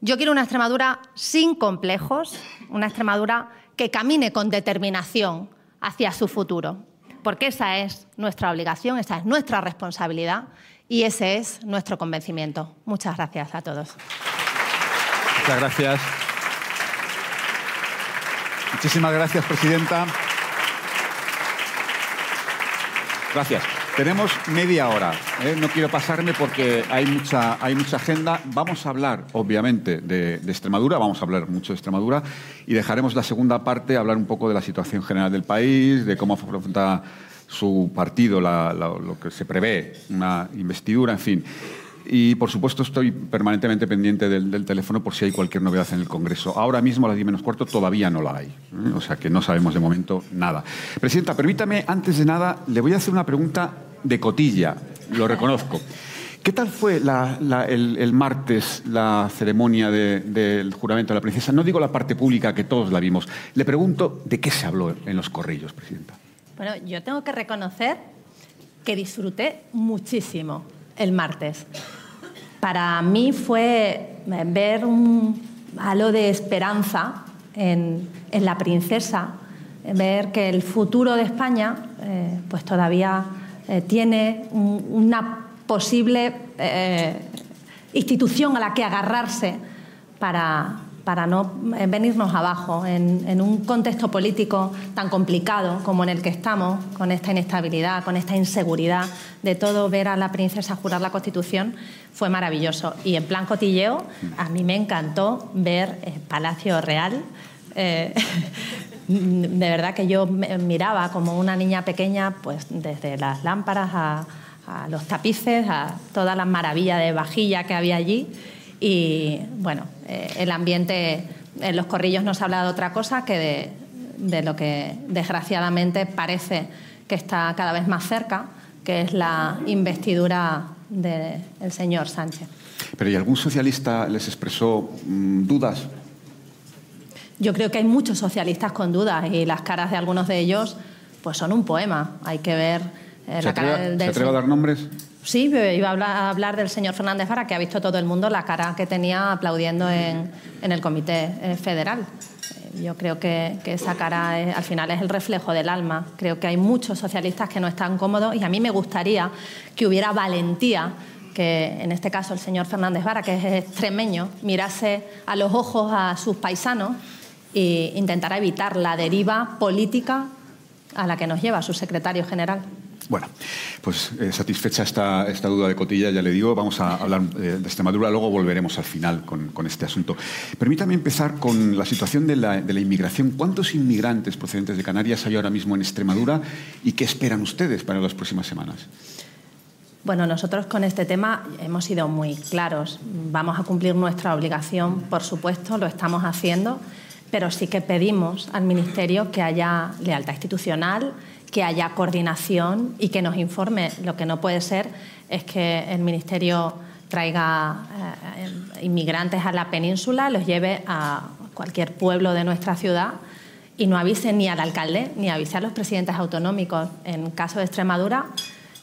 Yo quiero una Extremadura sin complejos, una Extremadura que camine con determinación hacia su futuro, porque esa es nuestra obligación, esa es nuestra responsabilidad y ese es nuestro convencimiento. Muchas gracias a todos. Muchas gracias. Muchísimas gracias, Presidenta. Gracias. Tenemos media hora. ¿eh? No quiero pasarme porque hay mucha, hay mucha agenda. Vamos a hablar, obviamente, de, Extremadura, vamos a hablar mucho de Extremadura y dejaremos la segunda parte, hablar un poco de la situación general del país, de cómo afronta su partido lo que se prevé, una investidura, en fin. Y, por supuesto, estoy permanentemente pendiente del, teléfono por si hay cualquier novedad en el Congreso. Ahora mismo, a las 10 menos cuarto, todavía no la hay. ¿eh? O sea que no sabemos de momento nada. Presidenta, permítame, antes de nada, le voy a hacer una pregunta de cotilla, lo reconozco. ¿Qué tal fue el, martes la ceremonia del juramento de la princesa? No digo la parte pública, que todos la vimos. Le pregunto, ¿de qué se habló en los corrillos, Presidenta? Bueno, yo tengo que reconocer que disfruté muchísimo el martes. Para mí fue ver un halo de esperanza en, la princesa, ver que el futuro de España eh, pues todavía eh, tiene una posible eh, institución a la que agarrarse para, para no eh, venirnos abajo en, un contexto político tan complicado como en el que estamos, con esta inestabilidad, con esta inseguridad de todo, ver a la princesa jurar la Constitución fue maravilloso. Y en plan cotilleo, a mí me encantó ver el Palacio Real. Eh, de verdad que yo miraba como una niña pequeña, pues desde las lámparas a, a los tapices, a toda la maravilla de vajilla que había allí y bueno, eh, el ambiente en los corrillos no se habla de otra cosa que de, lo que desgraciadamente parece que está cada vez más cerca, que es la investidura del señor Sánchez. Pero ¿y algún socialista les expresó mm, dudas? Yo creo que hay muchos socialistas con dudas y las caras de algunos de ellos pues son un poema. Hay que ver eh, la cara del, ¿Se atreve a dar nombres? Sí, iba a hablar, del señor Fernández Vara, que ha visto todo el mundo la cara que tenía aplaudiendo en, el Comité eh, Federal. Eh, yo creo que, esa cara al final es el reflejo del alma. Creo que hay muchos socialistas que no están cómodos y a mí me gustaría que hubiera valentía que en este caso el señor Fernández Vara, que es extremeño, mirase a los ojos a sus paisanos e intentara evitar la deriva política a la que nos lleva su secretario general. Bueno, pues eh, satisfecha esta, esta, duda de cotilla, ya le digo, vamos a hablar eh, de Extremadura, luego volveremos al final con, este asunto. Permítame empezar con la situación de la, de la, inmigración. ¿Cuántos inmigrantes procedentes de Canarias hay ahora mismo en Extremadura y qué esperan ustedes para las próximas semanas? Bueno, nosotros con este tema hemos sido muy claros. Vamos a cumplir nuestra obligación, por supuesto, lo estamos haciendo, pero sí que pedimos al Ministerio que haya lealtad institucional que haya coordinación y que nos informe. Lo que no puede ser es que el Ministerio traiga eh, inmigrantes a la península, los lleve a cualquier pueblo de nuestra ciudad y no avise ni al alcalde ni avise a los presidentes autonómicos. En caso de Extremadura,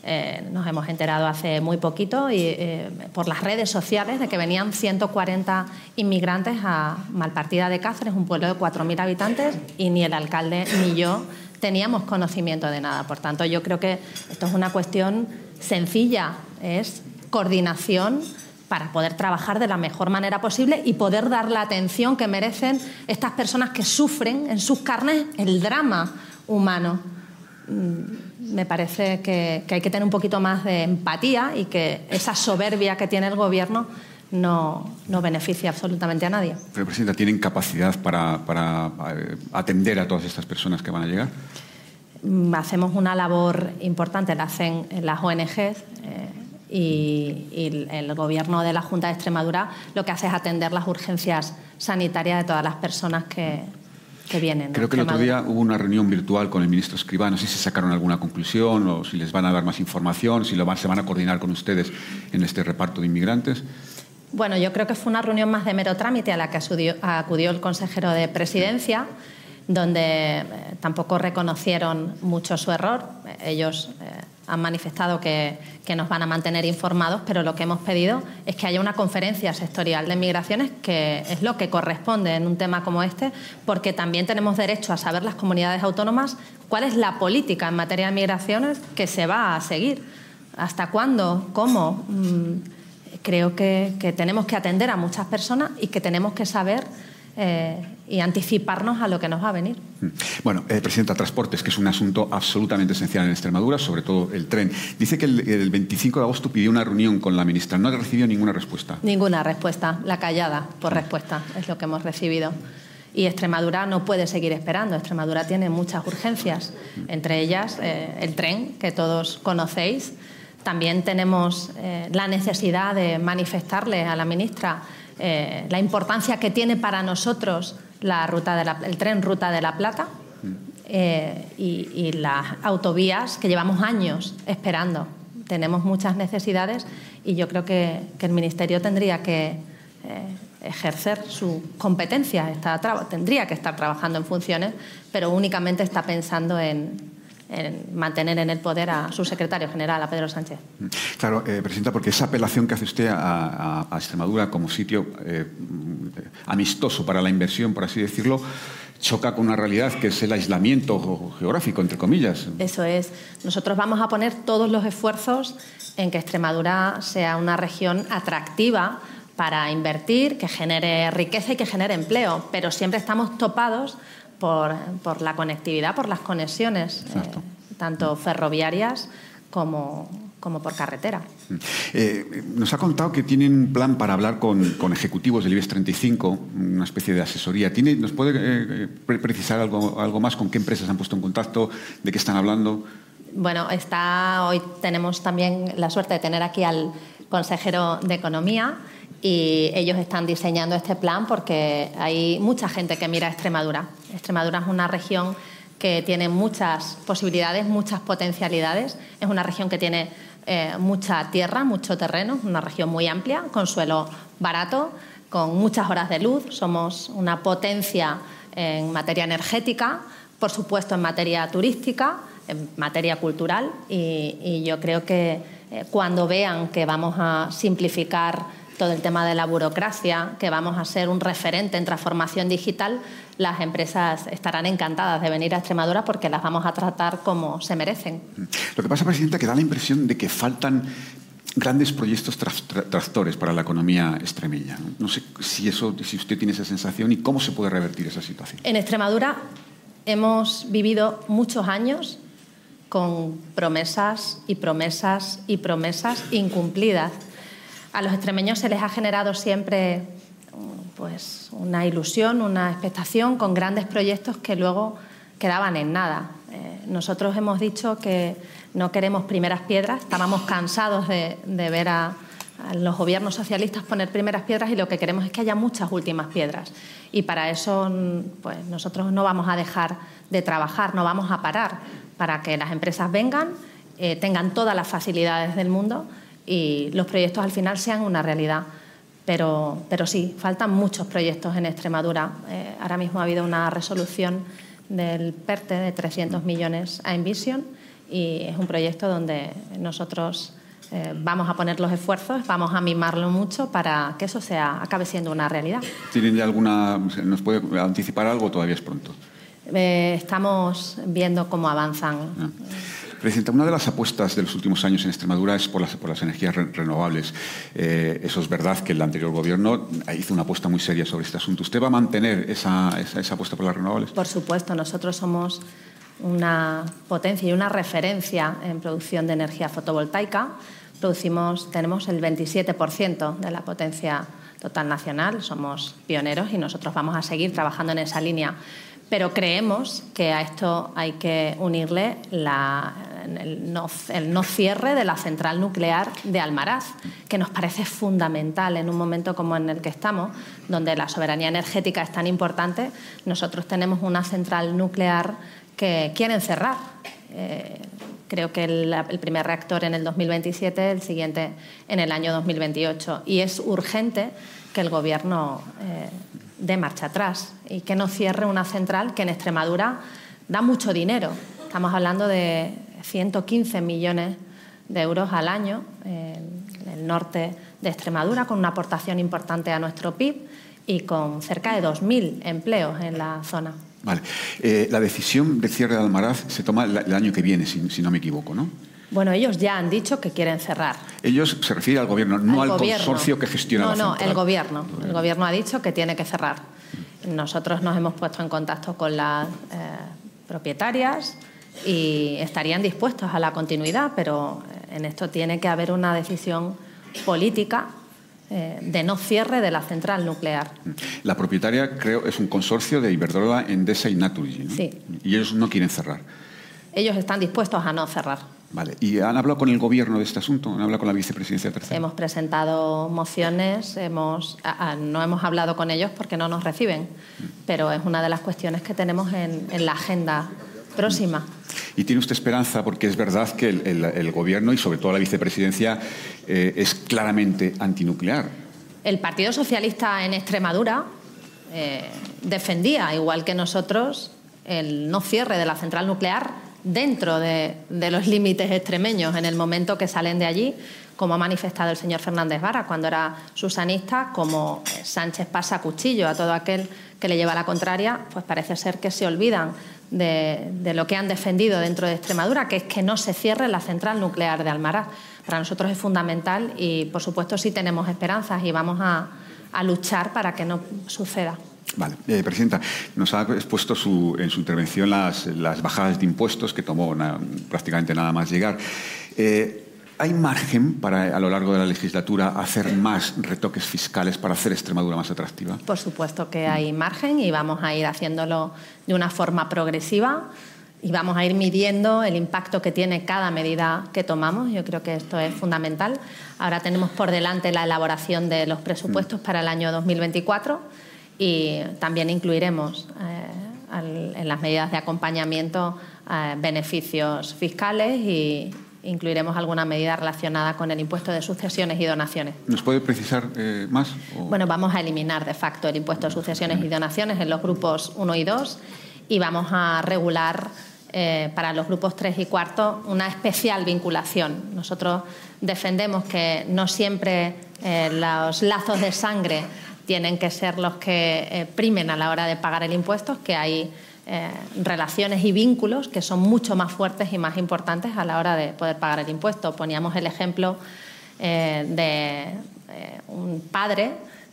eh, nos hemos enterado hace muy poquito y, eh, por las redes sociales de que venían 140 inmigrantes a Malpartida de Cáceres, un pueblo de 4.000 habitantes, y ni el alcalde ni yo teníamos conocimiento de nada. Por tanto, yo creo que esto es una cuestión sencilla, es coordinación para poder trabajar de la mejor manera posible y poder dar la atención que merecen estas personas que sufren en sus carnes el drama humano. Mm, me parece que, hay que tener un poquito más de empatía y que esa soberbia que tiene el Gobierno no, no, beneficia absolutamente a nadie. Pero, Presidenta, ¿tienen capacidad para, para, eh, atender a todas estas personas que van a llegar? Mm, hacemos una labor importante, la hacen las ONGs eh, y, el Gobierno de la Junta de Extremadura lo que hace es atender las urgencias sanitarias de todas las personas que, que vienen. Creo que el otro día hubo una reunión virtual con el ministro Escribá. No sé si sacaron alguna conclusión o si les van a dar más información, si lo van, se van a coordinar con ustedes en este reparto de inmigrantes. Bueno, yo creo que fue una reunión más de mero trámite a la que acudió el consejero de presidencia donde eh, tampoco reconocieron mucho su error. Ellos eh, han manifestado que, nos van a mantener informados, pero lo que hemos pedido es que haya una conferencia sectorial de migraciones, que es lo que corresponde en un tema como este, porque también tenemos derecho a saber las comunidades autónomas cuál es la política en materia de migraciones que se va a seguir, hasta cuándo, cómo. Mm, creo que, que tenemos que atender a muchas personas y que tenemos que saber eh, y anticiparnos a lo que nos va a venir. Mm. Bueno, eh, Presidenta, transportes, que es un asunto absolutamente esencial en Extremadura, sobre todo el tren. Dice que el, 25 de agosto pidió una reunión con la ministra. No ha recibido ninguna respuesta. Ninguna respuesta. La callada por respuesta es lo que hemos recibido. Y Extremadura no puede seguir esperando. Extremadura tiene muchas urgencias, entre ellas eh, el tren, que todos conocéis. También tenemos la necesidad de manifestarle a la ministra eh, la importancia que tiene para nosotros la ruta el tren Ruta de la Plata eh, y, las autovías que llevamos años esperando. Tenemos muchas necesidades y yo creo que, el Ministerio tendría que eh, ejercer su competencia, está, tendría que estar trabajando en funciones, pero únicamente está pensando en, en mantener en el poder a su secretario general, a Pedro Sánchez. Claro, eh, Presidenta, porque esa apelación que hace usted a, Extremadura como sitio eh, amistoso para la inversión, por así decirlo, choca con una realidad que es el aislamiento geográfico, entre comillas. Eso es. Nosotros vamos a poner todos los esfuerzos en que Extremadura sea una región atractiva para invertir, que genere riqueza y que genere empleo, pero siempre estamos topados por, la conectividad, por las conexiones, eh, tanto ferroviarias como, como por carretera. Eh, nos ha contado que tienen un plan para hablar con, ejecutivos del IBEX 35, una especie de asesoría. ¿Tiene, ¿Nos puede eh, precisar algo, algo más con qué empresas han puesto en contacto, de qué están hablando? Bueno, está, hoy tenemos también la suerte de tener aquí al consejero de Economía y ellos están diseñando este plan porque hay mucha gente que mira a Extremadura. Extremadura es una región que tiene muchas posibilidades, muchas potencialidades. Es una región que tiene eh, mucha tierra, mucho terreno, una región muy amplia, con suelo barato, con muchas horas de luz. Somos una potencia en materia energética, por supuesto en materia turística, en materia cultural y, yo creo que eh, cuando vean que vamos a simplificar todo el tema de la burocracia, que vamos a ser un referente en transformación digital, las empresas estarán encantadas de venir a Extremadura porque las vamos a tratar como se merecen. Lo que pasa, Presidenta, que da la impresión de que faltan grandes proyectos tractores para la economía extremeña. No sé si, eso, si usted tiene esa sensación y cómo se puede revertir esa situación. En Extremadura hemos vivido muchos años con promesas y promesas y promesas incumplidas a los extremeños se les ha generado siempre pues, una ilusión, una expectación con grandes proyectos que luego quedaban en nada. Eh, nosotros hemos dicho que no queremos primeras piedras, estábamos cansados de, ver a, los gobiernos socialistas poner primeras piedras y lo que queremos es que haya muchas últimas piedras. Y para eso pues, nosotros no vamos a dejar de trabajar, no vamos a parar para que las empresas vengan, eh, tengan todas las facilidades del mundo y los proyectos al final sean una realidad. Pero, pero sí, faltan muchos proyectos en Extremadura. Eh, ahora mismo ha habido una resolución del PERTE de 300 millones a Envision y es un proyecto donde nosotros eh, vamos a poner los esfuerzos, vamos a mimarlo mucho para que eso sea, acabe siendo una realidad. ¿Tienen ya alguna, nos puede anticipar algo todavía es pronto? Eh, estamos viendo cómo avanzan. Ah. Presidenta, una de las apuestas de los últimos años en Extremadura es por las, por las energías renovables. Eh, eso es verdad que el anterior gobierno hizo una apuesta muy seria sobre este asunto. ¿Usted va a mantener esa, esa, apuesta por las renovables? Por supuesto, nosotros somos una potencia y una referencia en producción de energía fotovoltaica. Producimos, tenemos el 27% de la potencia total nacional, somos pioneros y nosotros vamos a seguir trabajando en esa línea pero creemos que a esto hay que unirle el, no, cierre de la central nuclear de Almaraz, que nos parece fundamental en un momento como en el que estamos, donde la soberanía energética es tan importante. Nosotros tenemos una central nuclear que quieren cerrar. Eh, creo que el, primer reactor en el 2027, el siguiente en el año 2028. Y es urgente que el Gobierno eh, de marcha atrás y que no cierre una central que en Extremadura da mucho dinero. Estamos hablando de 115 millones de euros al año en el norte de Extremadura, con una aportación importante a nuestro PIB y con cerca de 2.000 empleos en la zona. Vale. Eh, la decisión de cierre de Almaraz se toma el año que viene, si, no me equivoco, ¿no? Bueno, ellos ya han dicho que quieren cerrar. Ellos se refiere al gobierno, no al, consorcio que gestiona no, la No, no, el gobierno. El gobierno ha dicho que tiene que cerrar. Nosotros nos hemos puesto en contacto con las eh, propietarias y estarían dispuestos a la continuidad, pero en esto tiene que haber una decisión política eh, de no cierre de la central nuclear. La propietaria, creo, es un consorcio de Iberdrola, Endesa y Naturgy. Sí. Y ellos no quieren cerrar. Ellos están dispuestos a no cerrar. Vale. ¿Y han hablado con el gobierno de este asunto? ¿Han hablado con la vicepresidencia tercera? Hemos presentado mociones, hemos, no hemos hablado con ellos porque no nos reciben, pero es una de las cuestiones que tenemos en, la agenda próxima. ¿Y tiene usted esperanza? Porque es verdad que el, gobierno y sobre todo la vicepresidencia eh, es claramente antinuclear. El Partido Socialista en Extremadura eh, defendía, igual que nosotros, el no cierre de la central nuclear dentro de, los límites extremeños en el momento que salen de allí, como ha manifestado el señor Fernández Vara cuando era susanista, como Sánchez pasa cuchillo a todo aquel que le lleva la contraria, pues parece ser que se olvidan de, lo que han defendido dentro de Extremadura, que es que no se cierre la central nuclear de Almaraz. Para nosotros es fundamental y, por supuesto, sí tenemos esperanzas y vamos a, luchar para que no suceda. Vale. Eh, Presidenta, nos ha expuesto en su intervención las, bajadas de impuestos que tomó prácticamente nada más llegar. Eh, ¿Hay margen para, a lo largo de la legislatura, hacer más retoques fiscales para hacer Extremadura más atractiva? Por supuesto que hay margen y vamos a ir haciéndolo de una forma progresiva y vamos a ir midiendo el impacto que tiene cada medida que tomamos. Yo creo que esto es fundamental. Ahora tenemos por delante la elaboración de los presupuestos mm. para el año 2024 y también incluiremos eh, en las medidas de acompañamiento eh, beneficios fiscales y, incluiremos alguna medida relacionada con el impuesto de sucesiones y donaciones. ¿Nos puede precisar eh, más? Bueno, vamos a eliminar de facto el impuesto de sucesiones y donaciones en los grupos 1 y 2 y vamos a regular eh, para los grupos 3 y 4 una especial vinculación. Nosotros defendemos que no siempre eh, los lazos de sangre tienen que ser los que primen a la hora de pagar el impuesto, que hay eh, relaciones y vínculos que son mucho más fuertes y más importantes a la hora de poder pagar el impuesto. Poníamos el ejemplo eh, de eh, un padre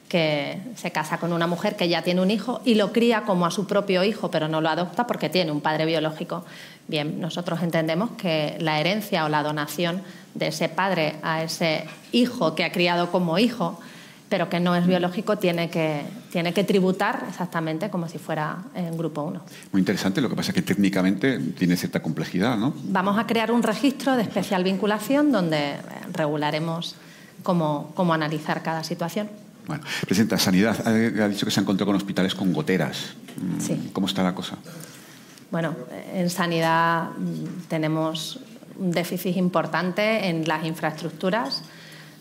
que se casa con una mujer que ya tiene un hijo y lo cría como a su propio hijo, pero no lo adopta porque tiene un padre biológico. Bien, nosotros entendemos que la herencia o la donación de ese padre a ese hijo que ha criado como hijo pero que no es biológico, tiene que, tiene que tributar exactamente como si fuera en grupo 1. Muy interesante, lo que pasa es que técnicamente tiene cierta complejidad, ¿no? Vamos a crear un registro de especial vinculación donde regularemos cómo, cómo analizar cada situación. Bueno, Presidenta, Sanidad ha dicho que se ha encontrado con hospitales con goteras. Mm, sí. ¿Cómo está la cosa? Bueno, en Sanidad mm, tenemos un déficit importante en las infraestructuras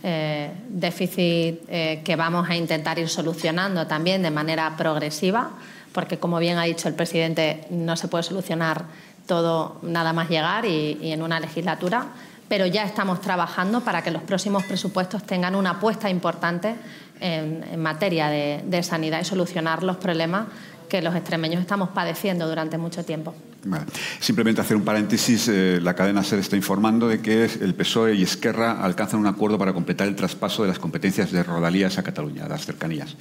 eh, déficit eh, que vamos a intentar ir solucionando también de manera progresiva, porque como bien ha dicho el presidente, no se puede solucionar todo nada más llegar y, en una legislatura, pero ya estamos trabajando para que los próximos presupuestos tengan una apuesta importante en, materia de sanidad y solucionar los problemas que los extremeños estamos padeciendo durante mucho tiempo. Simplemente hacer un paréntesis, eh, la cadena SER está informando de que el PSOE y Esquerra alcanzan un acuerdo para completar el traspaso de las competencias de Rodalías a Cataluña, a las cercanías.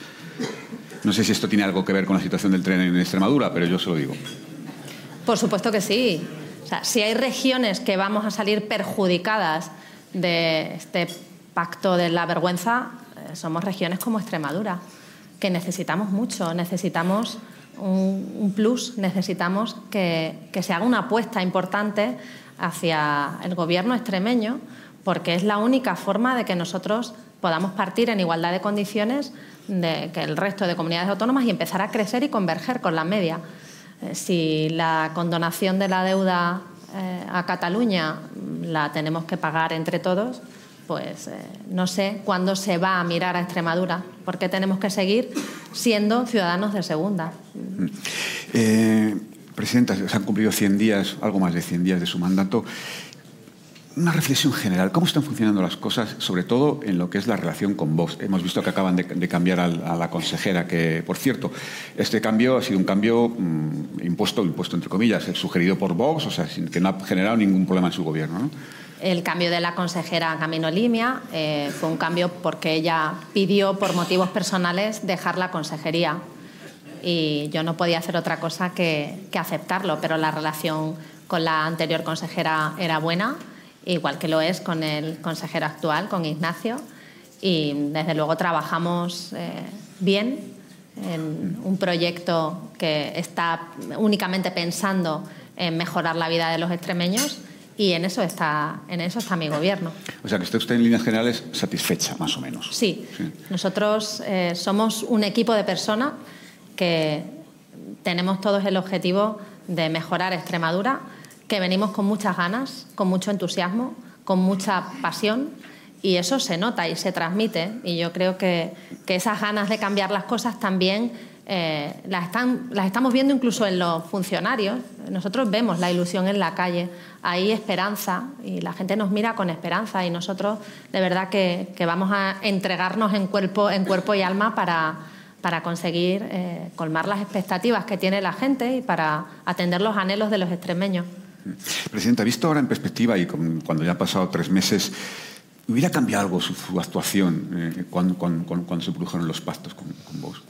No sé si esto tiene algo que ver con la situación del tren en Extremadura, pero yo se lo digo. Por supuesto que sí. si hay regiones que vamos a salir perjudicadas de este pacto de la vergüenza, eh, somos regiones como Extremadura, que necesitamos mucho, necesitamos un, plus, necesitamos que, se haga una apuesta importante hacia el gobierno extremeño, porque es la única forma de que nosotros podamos partir en igualdad de condiciones de que el resto de comunidades autónomas y empezar a crecer y converger con la media. Eh, si la condonación de la deuda eh, a Cataluña la tenemos que pagar entre todos, pues eh, no sé cuándo se va a mirar a Extremadura, porque tenemos que seguir siendo ciudadanos de segunda. Eh, presidenta, se han cumplido 100 días, algo más de 100 días de su mandato. Una reflexión general, ¿cómo están funcionando las cosas, sobre todo en lo que es la relación con Vox? Hemos visto que acaban de, cambiar a, la consejera, que, por cierto, este cambio ha sido un cambio mm, impuesto, impuesto entre comillas, sugerido por Vox, o sea, que no ha generado ningún problema en su gobierno. ¿no? El cambio de la consejera Camino Limia eh, fue un cambio porque ella pidió por motivos personales dejar la consejería y yo no podía hacer otra cosa que, aceptarlo, pero la relación con la anterior consejera era buena, igual que lo es con el consejero actual, con Ignacio, y desde luego trabajamos eh, bien en un proyecto que está únicamente pensando en mejorar la vida de los extremeños y en eso está, en eso está mi gobierno. O sea, que esté usted en líneas generales satisfecha, más o menos. Sí, nosotros eh, somos un equipo de personas que tenemos todos el objetivo de mejorar Extremadura, que venimos con muchas ganas, con mucho entusiasmo, con mucha pasión y eso se nota y se transmite y yo creo que, que esas ganas de cambiar las cosas también eh, las, están, las estamos viendo incluso en los funcionarios. Nosotros vemos la ilusión en la calle, hay esperanza y la gente nos mira con esperanza y nosotros de verdad que, vamos a entregarnos en cuerpo, en cuerpo y alma para, para conseguir eh, colmar las expectativas que tiene la gente y para atender los anhelos de los extremeños. Presidenta, visto ahora en perspectiva y cuando ya han pasado tres meses, ¿hubiera cambiado algo su, actuación eh, cuando, cuando, se produjeron los pactos con, con vos?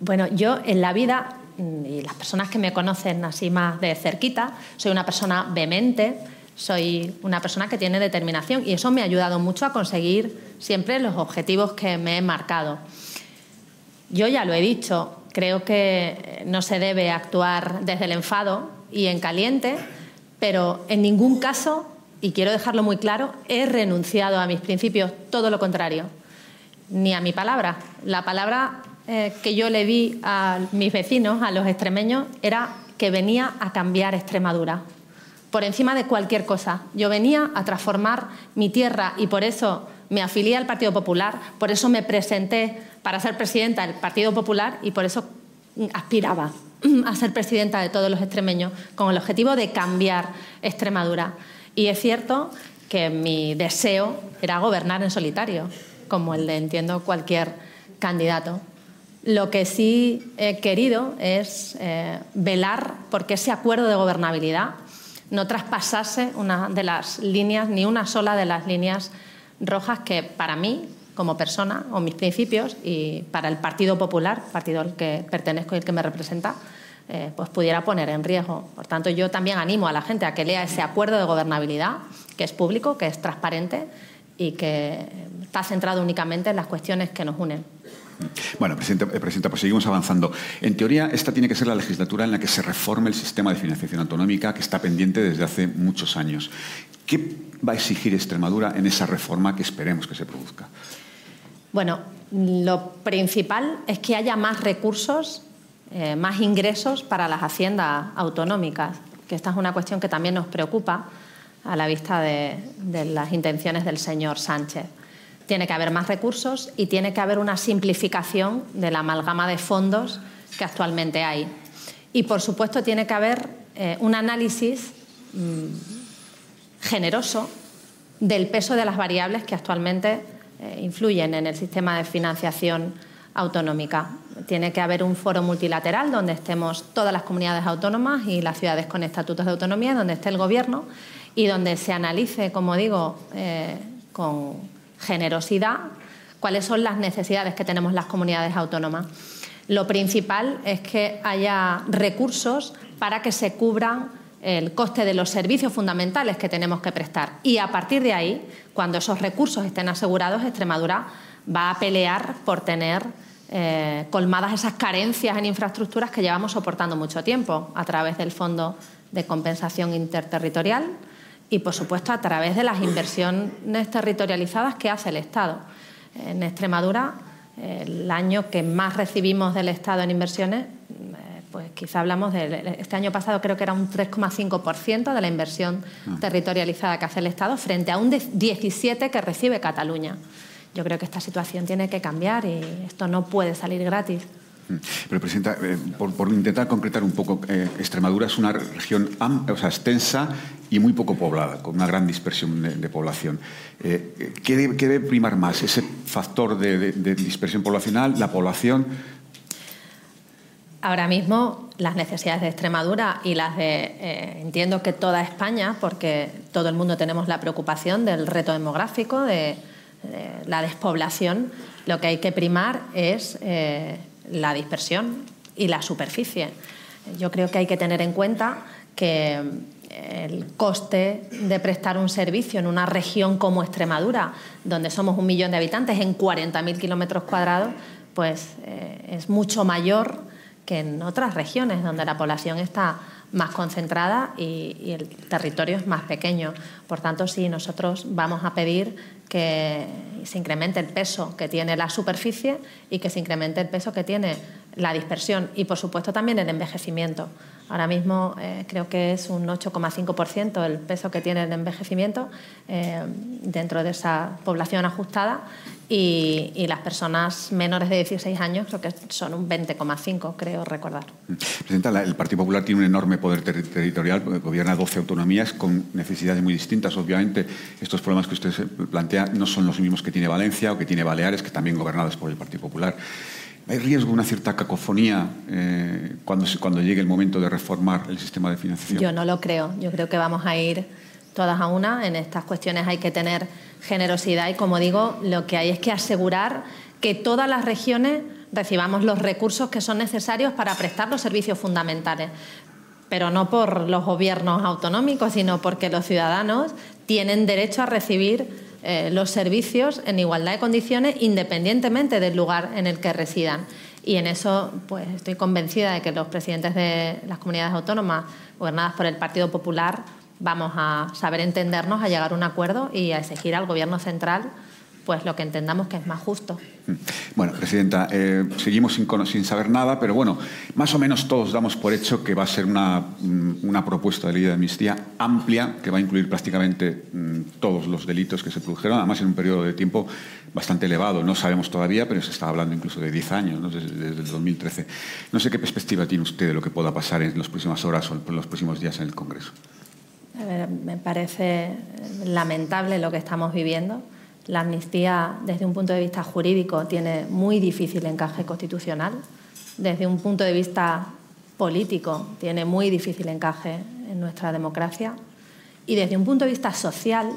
Bueno, yo en la vida, y las personas que me conocen así más de cerquita, soy una persona vehemente, soy una persona que tiene determinación y eso me ha ayudado mucho a conseguir siempre los objetivos que me he marcado. Yo ya lo he dicho, creo que no se debe actuar desde el enfado y en caliente, pero en ningún caso, y quiero dejarlo muy claro, he renunciado a mis principios, todo lo contrario, ni a mi palabra. La palabra eh, que yo le di a mis vecinos, a los extremeños, era que venía a cambiar Extremadura. Por encima de cualquier cosa. Yo venía a transformar mi tierra y por eso me afilié al Partido Popular, por eso me presenté para ser presidenta del Partido Popular y por eso aspiraba a ser presidenta de todos los extremeños con el objetivo de cambiar Extremadura. Y es cierto que mi deseo era gobernar en solitario, como el de, entiendo, cualquier candidato. Lo que sí he querido es eh, velar porque ese acuerdo de gobernabilidad no traspasase una de las líneas, ni una sola de las líneas rojas que para mí, como persona, o mis principios, y para el Partido Popular, partido al que pertenezco y el que me representa, eh, pues pudiera poner en riesgo. Por tanto, yo también animo a la gente a que lea ese acuerdo de gobernabilidad, que es público, que es transparente y que está centrado únicamente en las cuestiones que nos unen. Bueno, Presidenta, eh, pues seguimos avanzando. En teoría, esta tiene que ser la legislatura en la que se reforme el sistema de financiación autonómica que está pendiente desde hace muchos años. ¿Qué va a exigir Extremadura en esa reforma que esperemos que se produzca? Bueno, lo principal es que haya más recursos, eh, más ingresos para las haciendas autonómicas, que esta es una cuestión que también nos preocupa a la vista de las intenciones del señor Sánchez. Tiene que haber más recursos y tiene que haber una simplificación de la amalgama de fondos que actualmente hay. Y, por supuesto, tiene que haber eh, un análisis mm, generoso del peso de las variables que actualmente eh, influyen en el sistema de financiación autonómica. Tiene que haber un foro multilateral donde estemos todas las comunidades autónomas y las ciudades con estatutos de autonomía, donde esté el Gobierno y donde se analice, como digo, eh, con generosidad, cuáles son las necesidades que tenemos las comunidades autónomas. Lo principal es que haya recursos para que se cubran el coste de los servicios fundamentales que tenemos que prestar. Y a partir de ahí, cuando esos recursos estén asegurados, Extremadura va a pelear por tener eh, colmadas esas carencias en infraestructuras que llevamos soportando mucho tiempo a través del Fondo de Compensación Interterritorial y, por supuesto, a través de las inversiones territorializadas que hace el Estado. En Extremadura, el año que más recibimos del Estado en inversiones, pues quizá hablamos de este año pasado creo que era un 3,5% de la inversión ah. territorializada que hace el Estado frente a un 17 que recibe Cataluña. Yo creo que esta situación tiene que cambiar y esto no puede salir gratis. Mm. Pero, Presidenta, eh, por, intentar concretar un poco, eh, Extremadura es una región o sea, extensa y muy poco poblada, con una gran dispersión de, población. Eh, ¿qué, debe, primar más? ¿Ese factor de, dispersión poblacional, la población? Ahora mismo las necesidades de Extremadura y las de, entiendo que toda España, porque todo el mundo tenemos la preocupación del reto demográfico, de la despoblación, lo que hay que primar es eh, la dispersión y la superficie. Yo creo que hay que tener en cuenta que eh, el coste de prestar un servicio en una región como Extremadura, donde somos un millón de habitantes en 40.000 kilómetros cuadrados, pues eh, es mucho mayor que en otras regiones donde la población está más concentrada y, el territorio es más pequeño. Por tanto, sí, nosotros vamos a pedir que se incremente el peso que tiene la superficie y que se incremente el peso que tiene la dispersión y, por supuesto, también el envejecimiento. Ahora mismo eh, creo que es un 8,5% el peso que tiene el envejecimiento eh, dentro de esa población ajustada y, las personas menores de 16 años creo que son un 20,5, creo recordar. Presidenta, el Partido Popular tiene un enorme poder territorial, gobierna 12 autonomías con necesidades muy distintas. Obviamente, estos problemas que usted plantea no son los mismos que tiene Valencia o que tiene Baleares, que también gobernadas por el Partido Popular. ¿Hay riesgo de una cierta cacofonía eh, cuando, cuando llegue el momento de reformar el sistema de financiación? Yo no lo creo. Yo creo que vamos a ir todas a una. En estas cuestiones hay que tener generosidad y, como digo, lo que hay es que asegurar que todas las regiones recibamos los recursos que son necesarios para prestar los servicios fundamentales pero no por los gobiernos autonómicos, sino porque los ciudadanos tienen derecho a recibir eh, los servicios en igualdad de condiciones independientemente del lugar en el que residan. Y en eso pues, estoy convencida de que los presidentes de las comunidades autónomas gobernadas por el Partido Popular vamos a saber entendernos, a llegar a un acuerdo y a exigir al Gobierno central pues lo que entendamos que es más justo. Bueno, Presidenta, eh, seguimos sin, sin, saber nada, pero bueno, más o menos todos damos por hecho que va a ser una, mm, una propuesta de ley de amnistía amplia que va a incluir prácticamente mm, todos los delitos que se produjeron, además en un periodo de tiempo bastante elevado. No sabemos todavía, pero se está hablando incluso de 10 años, desde, desde, el 2013. No sé qué perspectiva tiene usted de lo que pueda pasar en las próximas horas o en los próximos días en el Congreso. A ver, me parece lamentable lo que estamos viviendo la amnistía, desde un punto de vista jurídico, tiene muy difícil encaje constitucional. Desde un punto de vista político, tiene muy difícil encaje en nuestra democracia. Y desde un punto de vista social,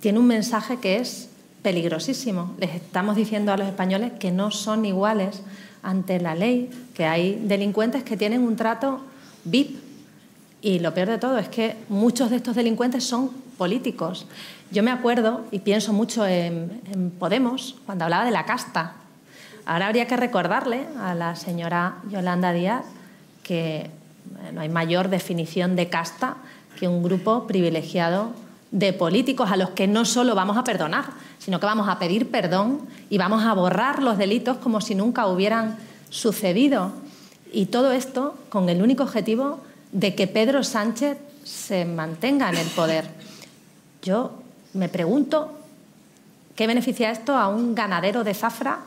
tiene un mensaje que es peligrosísimo. Les estamos diciendo a los españoles que no son iguales ante la ley, que hay delincuentes que tienen un trato VIP. Y lo peor de todo es que muchos de estos delincuentes son políticos. Yo me acuerdo y pienso mucho en, Podemos cuando hablaba de la casta. Ahora habría que recordarle a la señora Yolanda Díaz que no hay mayor definición de casta que un grupo privilegiado de políticos a los que no solo vamos a perdonar, sino que vamos a pedir perdón y vamos a borrar los delitos como si nunca hubieran sucedido. Y todo esto con el único objetivo de que Pedro Sánchez se mantenga en el poder. Yo me pregunto qué beneficia esto a un ganadero de Zafra,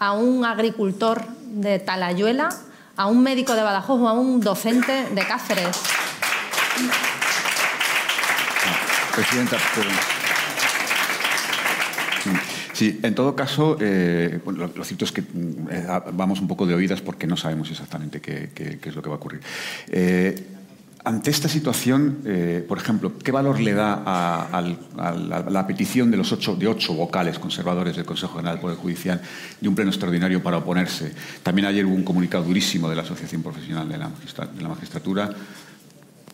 a un agricultor de Talayuela, a un médico de Badajoz o a un docente de Cáceres. Presidenta, Sí, en todo caso, eh, lo, cierto es que eh, vamos un poco de oídas porque no sabemos exactamente qué, es lo que va a ocurrir. Eh, ante esta situación, eh, por ejemplo, ¿qué valor le da a, la, petición de los ocho, de ocho vocales conservadores del Consejo General del Poder Judicial de un pleno extraordinario para oponerse? También ayer hubo un comunicado durísimo de la Asociación Profesional de la, de la Magistratura.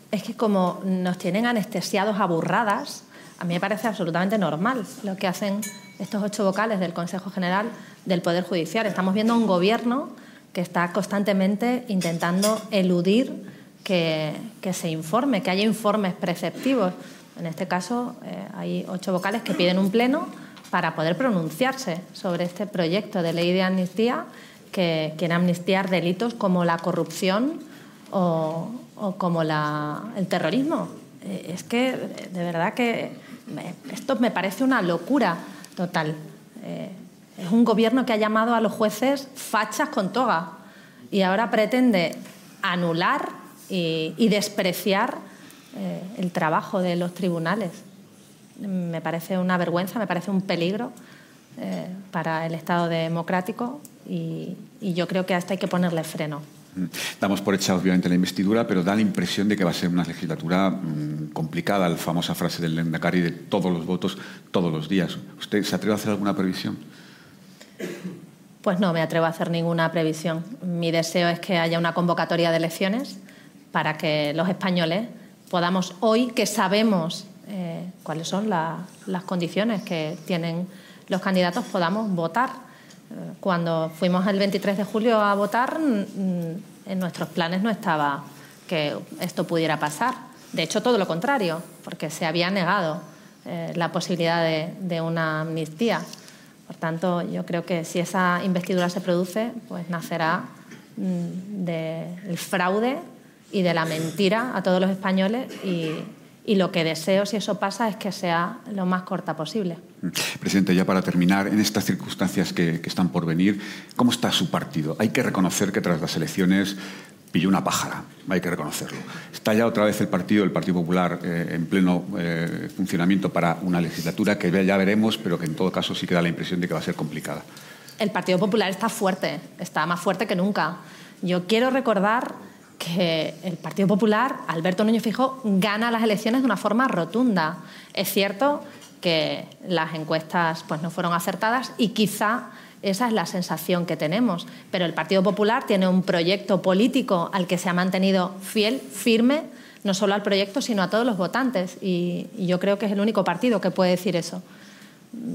Es que como nos tienen anestesiados aburradas, a mí me parece absolutamente normal lo que hacen estos ocho vocales del Consejo General del Poder Judicial. Estamos viendo un gobierno que está constantemente intentando eludir que, se informe, que haya informes preceptivos. En este caso, eh, hay ocho vocales que piden un pleno para poder pronunciarse sobre este proyecto de ley de amnistía que quiere amnistiar delitos como la corrupción o, como el terrorismo. Eh, es que, de verdad que esto me parece una locura total. Eh, es un gobierno que ha llamado a los jueces fachas con toga y ahora pretende anular y, despreciar eh, el trabajo de los tribunales me parece una vergüenza, me parece un peligro eh, para el Estado democrático y, yo creo que a esto hay que ponerle freno. Mm. Damos por hecha, obviamente, la investidura, pero da la impresión de que va a ser una legislatura mm, complicada, la famosa frase del Lendakari de todos los votos, todos los días. ¿Usted se atreve a hacer alguna previsión? Pues no me atrevo a hacer ninguna previsión. Mi deseo es que haya una convocatoria de elecciones para que los españoles podamos, hoy que sabemos eh, cuáles son las condiciones que tienen los candidatos, podamos votar. Eh, cuando fuimos el 23 de julio a votar, en nuestros planes no estaba que esto pudiera pasar. De hecho, todo lo contrario, porque se había negado eh, la posibilidad de, una amnistía. Por tanto, yo creo que si esa investidura se produce, pues nacerá mm, del fraude y de la mentira a todos los españoles y, y lo que deseo, si eso pasa, es que sea lo más corta posible. Presidente, ya para terminar, en estas circunstancias que, están por venir, ¿cómo está su partido? Hay que reconocer que tras las elecciones pilló una pájara, hay que reconocerlo. Está ya otra vez el partido, el Partido Popular, eh, en pleno eh, funcionamiento para una legislatura que ya veremos, pero que en todo caso sí que da la impresión de que va a ser complicada. El Partido Popular está fuerte, está más fuerte que nunca. Yo quiero recordar que el Partido Popular, Alberto Núñez Fijó, gana las elecciones de una forma rotunda. Es cierto que las encuestas pues, no fueron acertadas y quizá esa es la sensación que tenemos. Pero el Partido Popular tiene un proyecto político al que se ha mantenido fiel, firme, no solo al proyecto, sino a todos los votantes. Y, yo creo que es el único partido que puede decir eso.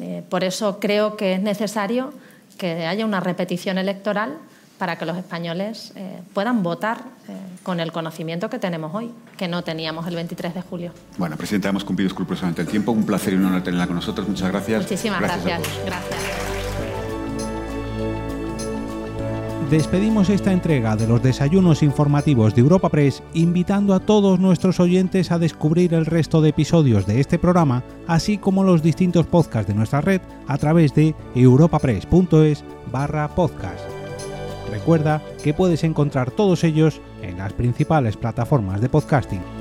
Eh, por eso creo que es necesario que haya una repetición electoral para que los españoles eh, puedan votar eh, con el conocimiento que tenemos hoy, que no teníamos el 23 de julio. Bueno, Presidenta, hemos cumplido escrupulosamente el tiempo. Un placer y un honor tenerla con nosotros. Muchas gracias. Muchísimas gracias. Gracias. Despedimos esta entrega de los desayunos informativos de Europa Press invitando a todos nuestros oyentes a descubrir el resto de episodios de este programa, así como los distintos podcasts de nuestra red a través de europapress.es barra podcast. Recuerda que puedes encontrar todos ellos en las principales plataformas de podcasting.